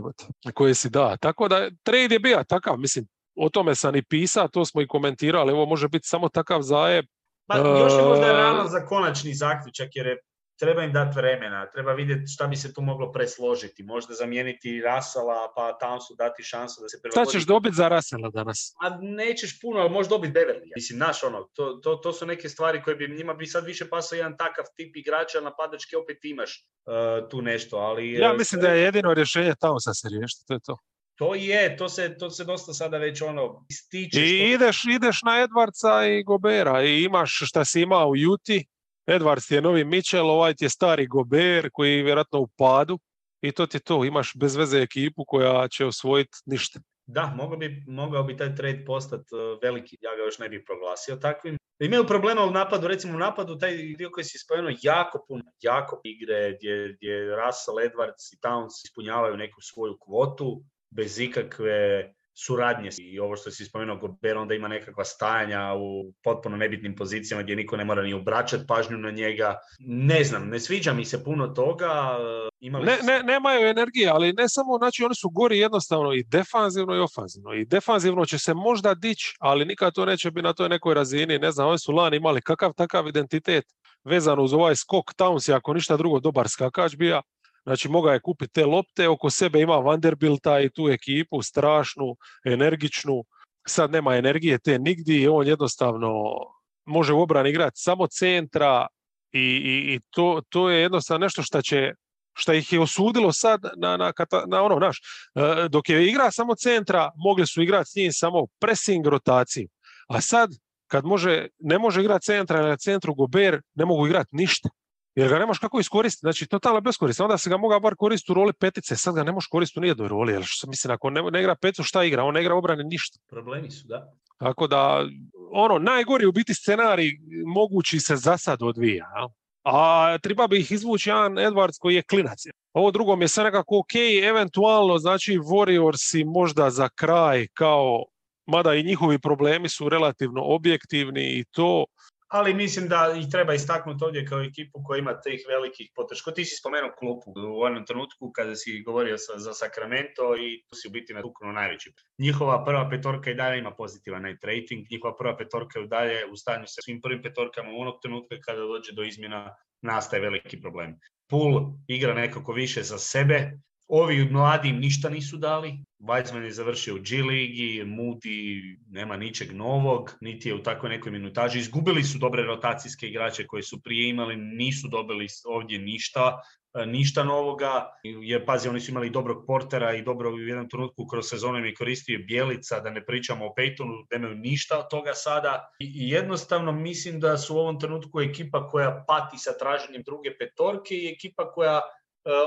koje si da. Tako da trade je bio takav, mislim, o tome sam i pisao, to smo i komentirali, ovo može biti samo takav zajeb. Pa još je možda rano za konačni zaključak, jer je treba im dati vremena, treba vidjeti šta bi se tu moglo presložiti, možda zamijeniti Rasala, pa tamo su dati šansu da se prilagodi. Šta ćeš dobiti za Rasala danas? A nećeš puno, ali možeš dobiti Beverly. Mislim, naš ono, to, to, to, su neke stvari koje bi njima bi sad više pasao jedan takav tip igrača, napadački opet imaš uh, tu nešto, ali... Ja uh, mislim da je jedino rješenje tamo sa se riješiti, to je to. To je, to se, to se dosta sada već ono ističe. I ideš, ideš na Edvarca i Gobera i imaš šta si imao u Juti, Edwards je novi Mitchell, ovaj ti je stari Gober koji je vjerojatno u padu i to ti je to. Imaš bez veze ekipu koja će osvojiti ništa. Da, mogao bi, mogao bi taj trade postati e, veliki, ja ga još ne bih proglasio takvim. Imaju problema u napadu, recimo u napadu, taj dio koji si spomenuo, jako puno, jako igre gdje, gdje Russell, Edwards i Towns ispunjavaju neku svoju kvotu bez ikakve suradnje i ovo što si spomenuo Gober onda ima nekakva stajanja u potpuno nebitnim pozicijama gdje niko ne mora ni obraćati pažnju na njega. Ne znam, ne sviđa mi se puno toga. Imali ne, ne, nemaju energije, ali ne samo, znači oni su gori jednostavno i defanzivno i ofanzivno. I defanzivno će se možda dići, ali nikad to neće biti na toj nekoj razini. Ne znam, oni su lani imali kakav takav identitet vezano uz ovaj skok Towns, ako ništa drugo dobar skakač bija, Znači, mogao je kupiti te lopte, oko sebe ima Vanderbilta i tu ekipu, strašnu, energičnu. Sad nema energije te nigdje on jednostavno može u obrani igrati samo centra i, i, i to, to je jednostavno nešto što će što ih je osudilo sad na, na, na ono, naš, e, dok je igra samo centra, mogli su igrati s njim samo pressing rotaciju. A sad, kad može, ne može igrati centra na centru Gober, ne mogu igrati ništa jer ga nemaš kako iskoristiti, znači totalno beskorisno. Onda se ga mogao bar koristiti u roli petice, sad ga ne možeš koristiti u nijednoj roli, jer što, mislim, ako ne, ne igra petu, šta igra? On ne igra obrane ništa. Problemi su, da. Tako da, ono, najgori u biti scenarij mogući se za sad odvija. A treba bi ih izvući jedan Edwards koji je klinac. Ovo drugo mi je sve nekako ok, eventualno, znači Warriorsi možda za kraj kao mada i njihovi problemi su relativno objektivni i to, ali mislim da ih treba istaknuti ovdje kao ekipu koja ima tih velikih poteškoća. Ti si spomenuo klupu u onom trenutku kada si govorio sa, za Sacramento i tu si u biti natuknuo najveći. Njihova prva petorka i dalje ima pozitivan night rating, njihova prva petorka je dalje u stanju sa svim prvim petorkama u onog trenutka kada dođe do izmjena nastaje veliki problem. Pool igra nekako više za sebe, Ovi mladi ništa nisu dali. Weizmann je završio u G ligi, Moody nema ničeg novog, niti je u takvoj nekoj minutaži. Izgubili su dobre rotacijske igrače koje su prije imali, nisu dobili ovdje ništa, e, ništa novoga. Jer, pazi, oni su imali dobrog portera i dobro u jednom trenutku kroz sezonu je koristio Bjelica, da ne pričamo o Peytonu, nemaju ništa od toga sada. I jednostavno mislim da su u ovom trenutku ekipa koja pati sa traženjem druge petorke i ekipa koja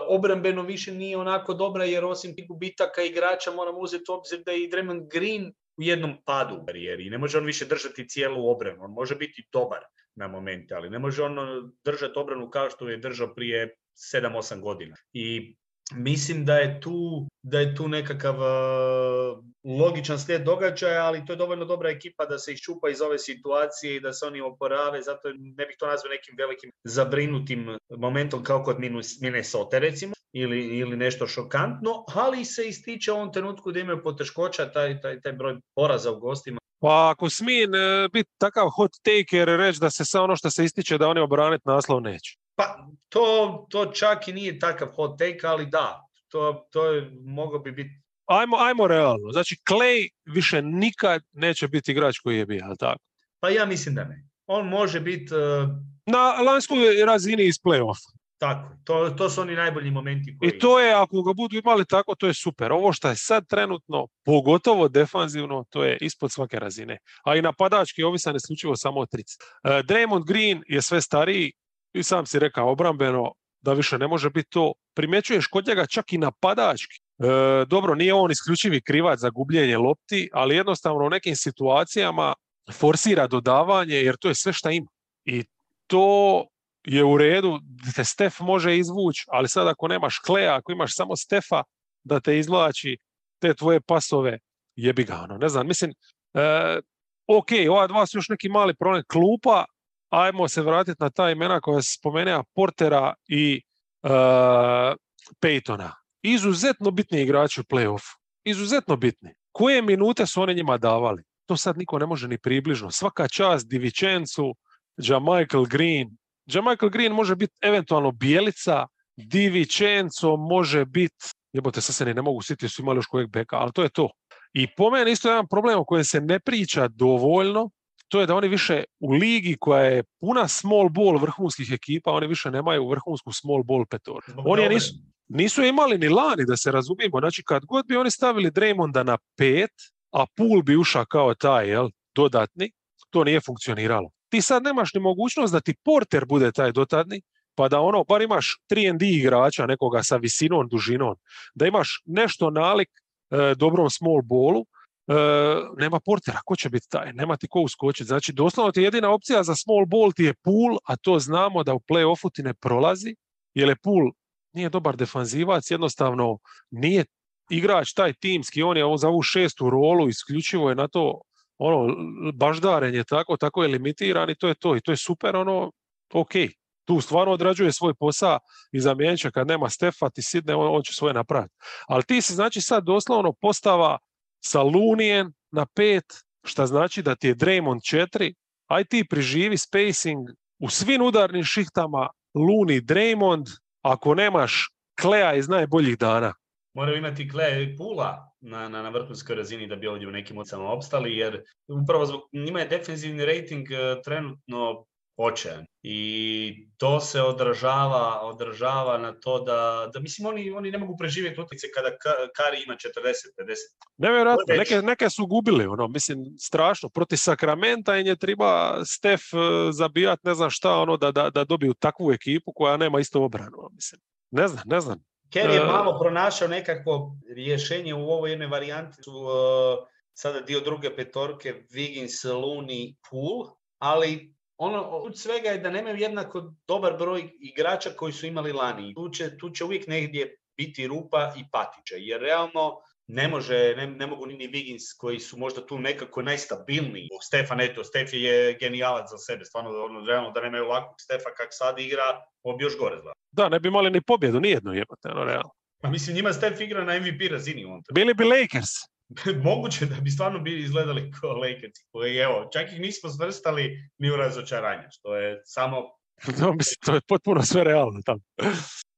obrambeno više nije onako dobra jer osim tih gubitaka igrača moramo uzeti u obzir da je i Draymond Green u jednom padu u karijeri i ne može on više držati cijelu obranu. On može biti dobar na momente, ali ne može on držati obranu kao što je držao prije 7-8 godina. I mislim da je tu, da je tu nekakav uh, logičan slijed događaja, ali to je dovoljno dobra ekipa da se iščupa iz ove situacije i da se oni oporave, zato ne bih to nazvao nekim velikim zabrinutim momentom kao kod Minnesota recimo, ili, ili nešto šokantno, ali se ističe u ovom trenutku da imaju poteškoća taj, taj, taj broj poraza u gostima. Pa ako smijem e, biti takav hot taker reći da se sve ono što se ističe da oni obraniti naslov neće. Pa to, to čak i nije takav hot take, ali da, to, to je, mogao bi biti Ajmo, ajmo realno. Znači, Clay više nikad neće biti igrač koji je bio, tako? Pa ja mislim da ne. On može biti... Uh... Na lanskoj razini iz play-offa. Tako, to, to su oni najbolji momenti. Koji... I to je, ako ga budu imali tako, to je super. Ovo što je sad trenutno, pogotovo defanzivno, to je ispod svake razine. A i napadački ovisan isključivo samo o tric. Uh, Draymond Green je sve stariji, i sam si rekao obrambeno da više ne može biti to. Primjećuješ kod njega čak i napadački. E, dobro, nije on isključivi krivac za gubljenje lopti, ali jednostavno u nekim situacijama forsira dodavanje jer to je sve šta ima. I to je u redu, te Stef može izvući, ali sad ako nemaš Kleja, ako imaš samo Stefa da te izvlači te tvoje pasove, jebi ga, ono, ne znam, mislim, e, ok, ova dva su još neki mali problem klupa, ajmo se vratiti na ta imena koja se spomenea Portera i e, Peytona. Izuzetno bitni igrači u play-offu. Izuzetno bitni. Koje minute su oni njima davali? To sad niko ne može ni približno. Svaka čast Divičencu, Michael Green. Michael Green može biti eventualno Bijelica, Divičenco može biti, jebote sad se ne mogu sjetiti su imali još kojeg beka, ali to je to. I po meni isto jedan problem o kojem se ne priča dovoljno, to je da oni više u ligi koja je puna small ball vrhunskih ekipa, oni više nemaju vrhunsku small ball petor. Oni je nisu, nisu imali ni lani, da se razumijemo. Znači, kad god bi oni stavili Draymonda na pet, a Pool bi ušao kao taj, jel, dodatni, to nije funkcioniralo. Ti sad nemaš ni mogućnost da ti Porter bude taj dodatni, pa da ono, bar imaš 3D igrača, nekoga sa visinom, dužinom, da imaš nešto nalik e, dobrom small ballu, nema portera, ko će biti taj, nema ti ko uskočiti. Znači, doslovno ti jedina opcija za small ball ti je pool, a to znamo da u play-offu ti ne prolazi, jer je pool nije dobar defanzivac, jednostavno nije igrač taj timski, on je za ovu šestu rolu, isključivo je na to ono, baždarenje tako, tako je limitiran i to je to. I to je super, ono, ok. Tu stvarno odrađuje svoj posao i zamijenit kad nema Stefa, ti sidne, on, on će svoje napraviti. Ali ti si znači sad doslovno postava sa Lunijen na pet, šta znači da ti je Draymond četiri, aj ti priživi spacing u svim udarnim šihtama Luni Draymond, ako nemaš Kleja iz najboljih dana. Moraju imati Kleja i Pula na, na, na vrhunskoj razini da bi ovdje u nekim ocama opstali, jer upravo zbog njima je defensivni rating e, trenutno očajan. I to se odražava, odražava na to da, da mislim oni, oni ne mogu preživjeti utakmice kada Kari ima 40-50. Nevjerojatno, neke, neke su gubili, ono, mislim, strašno. Proti Sakramenta im je treba Stef e, zabijat ne znam šta, ono, da, da, da dobiju takvu ekipu koja nema isto obranu, ono, mislim. Ne znam, ne znam. Kerry je e, malo pronašao nekakvo rješenje u ovoj jednoj varijanti su uh, sada dio druge petorke Wiggins, Looney, Pool, ali ono od svega je da nemaju jednako dobar broj igrača koji su imali lani. Tu će, tu će uvijek negdje biti rupa i patića, jer realno ne može, ne, ne mogu ni Wiggins koji su možda tu nekako najstabilniji. Stefan, eto, Stef je genijalac za sebe, stvarno ono, realno da nemaju ovakvog Stefa kak sad igra, on bi još gore zla. Da, ne bi imali ni pobjedu, nijednu jebate, ono, realno. Pa mislim, njima Stef igra na MVP razini. On Bili bi Lakers. moguće da bi stvarno bili izgledali kao Lakers, koji evo, čak ih nismo svrstali ni u razočaranje, što je samo... no, mislim, to je potpuno sve realno tamo.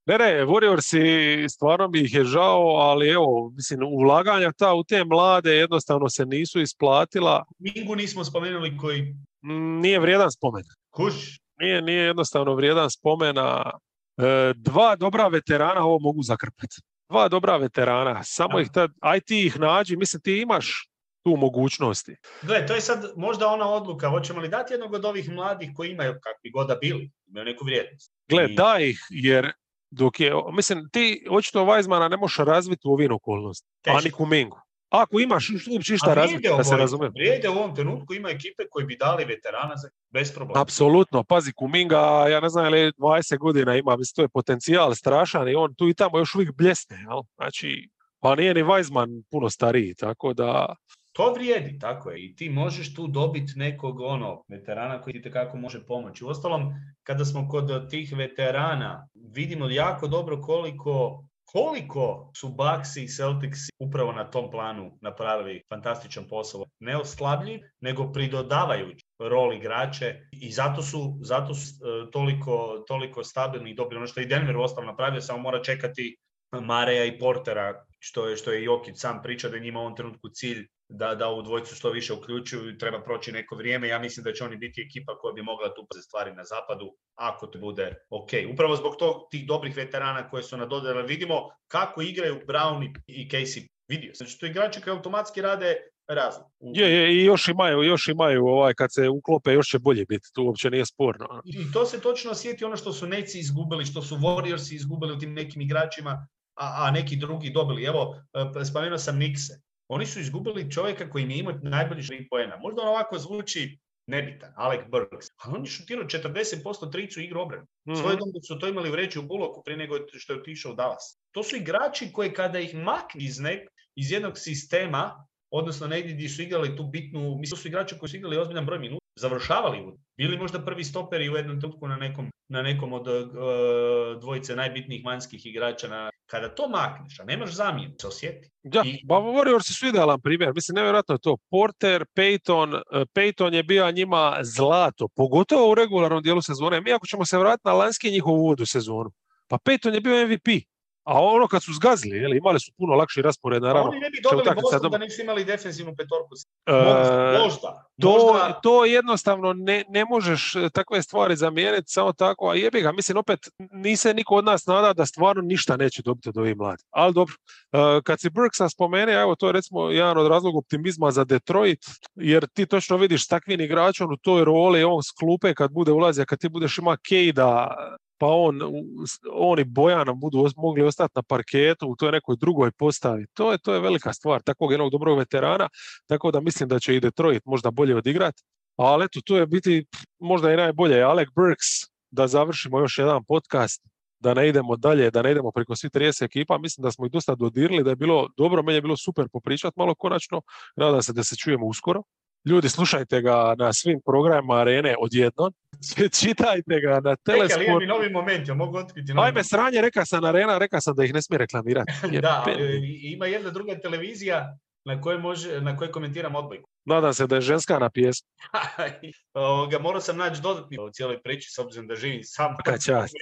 Ne, ne, Warriorsi stvarno mi ih je žao, ali evo, mislim, ulaganja ta u te mlade jednostavno se nisu isplatila. Mingu nismo spomenuli koji... Mm, nije vrijedan spomen. Kuš? Nije, nije jednostavno vrijedan spomena. E, dva dobra veterana ovo mogu zakrpati dva dobra veterana, samo ih tad, aj ti ih nađi, mislim ti imaš tu mogućnosti. Gle, to je sad možda ona odluka, hoćemo li dati jednog od ovih mladih koji imaju kakvi god da bili, imaju neku vrijednost. Gle, I... daj ih, jer dok je, mislim, ti očito Weizmana ne možeš razviti u ovim okolnostima, a ni Kumingu. Ako imaš uopće šta razviti, da se razumijem. Vrijede u ovom trenutku, ima ekipe koji bi dali veterana za, bez problema. Apsolutno, pazi, Kuminga, ja ne znam, ali 20 godina ima, mislim, to je potencijal strašan i on tu i tamo još uvijek bljesne, jel? Znači, pa nije ni Weizman puno stariji, tako da... To vrijedi, tako je. I ti možeš tu dobiti nekog ono, veterana koji ti kako može pomoći. Uostalom, kada smo kod tih veterana, vidimo jako dobro koliko koliko su Bucks i Celtics upravo na tom planu napravili fantastičan posao. Ne oslabljiv, nego pridodavajući rol igrače i zato su, zato su uh, toliko, toliko stabilni i dobri. Ono što i Denver ostalo napravio, samo mora čekati Mareja i Portera, što je, što je Jokić sam priča da njima u ovom trenutku cilj da, da ovu dvojicu što više uključuju i treba proći neko vrijeme. Ja mislim da će oni biti ekipa koja bi mogla tu stvari na zapadu, ako to bude ok. Upravo zbog tog, tih dobrih veterana koje su nadodali, vidimo kako igraju Brown i Casey. Vidio. Znači, to igrači koji automatski rade razliku. Je, je, i još imaju, još imaju ovaj, kad se uklope, još će bolje biti, to uopće nije sporno. I to se točno osjeti ono što su Neci izgubili, što su Warriorsi izgubili u tim nekim igračima, a, a neki drugi dobili. Evo, e, spomenuo sam Nikse. Oni su izgubili čovjeka koji im je imao najbolji tri poena. Možda on ovako zvuči nebitan, Alec Burks. Ali on je šutirao 40% tricu igru obrane. Mm-hmm. Svoje su to imali vreći u Buloku prije nego što je otišao u Dallas. To su igrači koji kada ih makni iz, nek, iz jednog sistema, odnosno negdje gdje su igrali tu bitnu, mislim su igrači koji su igrali ozbiljan broj minuta, završavali u bili možda prvi stoperi u jednom trenutku na nekom, na nekom od uh, dvojice najbitnijih vanjskih igrača. Na, kada to makneš, a nemaš zamjenu, se osjeti. Da, I... ba Warriors su idealan primjer. Mislim, nevjerojatno je to. Porter, Peyton, uh, Peyton je bio njima zlato, pogotovo u regularnom dijelu sezone. Mi ako ćemo se vratiti na lanski njihov uvod u sezonu, pa Peyton je bio MVP. A ono kad su zgazili, jeli, imali su puno lakši raspored, naravno. Oni ne bi dobili Boston da nisu imali defensivnu petorku. Možda, možda. To, to jednostavno ne, ne možeš e, takve stvari zamijeniti samo tako, a jebi ga, mislim opet nise niko od nas nada da stvarno ništa neće dobiti od ovih mladi. Ali dobro, e, kad si Burksa spomene, evo to je recimo jedan od razloga optimizma za Detroit, jer ti točno vidiš s takvim igračom u toj roli, on s klupe kad bude ulazio, kad ti budeš ima Kejda, pa on, on i Bojana budu mogli ostati na parketu u toj nekoj drugoj postavi. To je, to je velika stvar, takvog jednog dobrog veterana, tako da mislim da će i Detroit možda bolje odigrati. Ali eto, tu je biti možda i najbolje. Alec Burks, da završimo još jedan podcast, da ne idemo dalje, da ne idemo preko svih 30 ekipa. Mislim da smo ih dosta dodirili, da je bilo dobro, meni je bilo super popričati malo konačno. Nadam se da se čujemo uskoro. Ljudi, slušajte ga na svim programima Arene odjednom. Čitajte ga na Telesport. Čekaj, mi novi moment, ja mogu otkriti novi Ajme, sranje, reka sam Arena, reka sam da ih ne smije reklamirati. da, ima jedna druga televizija na kojoj, može, na kojoj komentiram odbojku. Nadam se da je ženska na pjesmu. Ovoga, morao sam naći dodatni u cijeloj priči, s obzirom da živim sam. Svaka čast.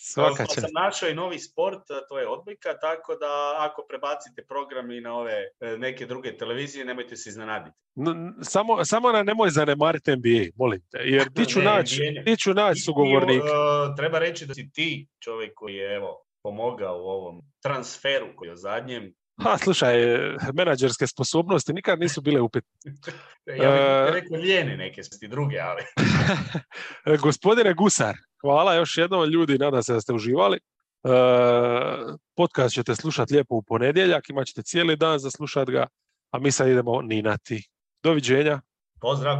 Svaka čast. sam našao i novi sport, to je odbojka, tako da ako prebacite program i na ove e, neke druge televizije, nemojte se iznenaditi. samo, samo na nemoj zanemariti NBA, molim te, jer ti ću naći ću naći sugovornik. Uh, treba reći da si ti čovjek koji je evo, pomogao u ovom transferu koji je zadnjem, Ha, slušaj, menadžerske sposobnosti nikad nisu bile upitne. ja bih rekao lijene neke sti druge, ali... Gospodine Gusar, hvala još jednom ljudi, nadam se da ste uživali. podcast ćete slušati lijepo u ponedjeljak, imat ćete cijeli dan za slušat ga, a mi sad idemo ninati. Doviđenja. Pozdrav.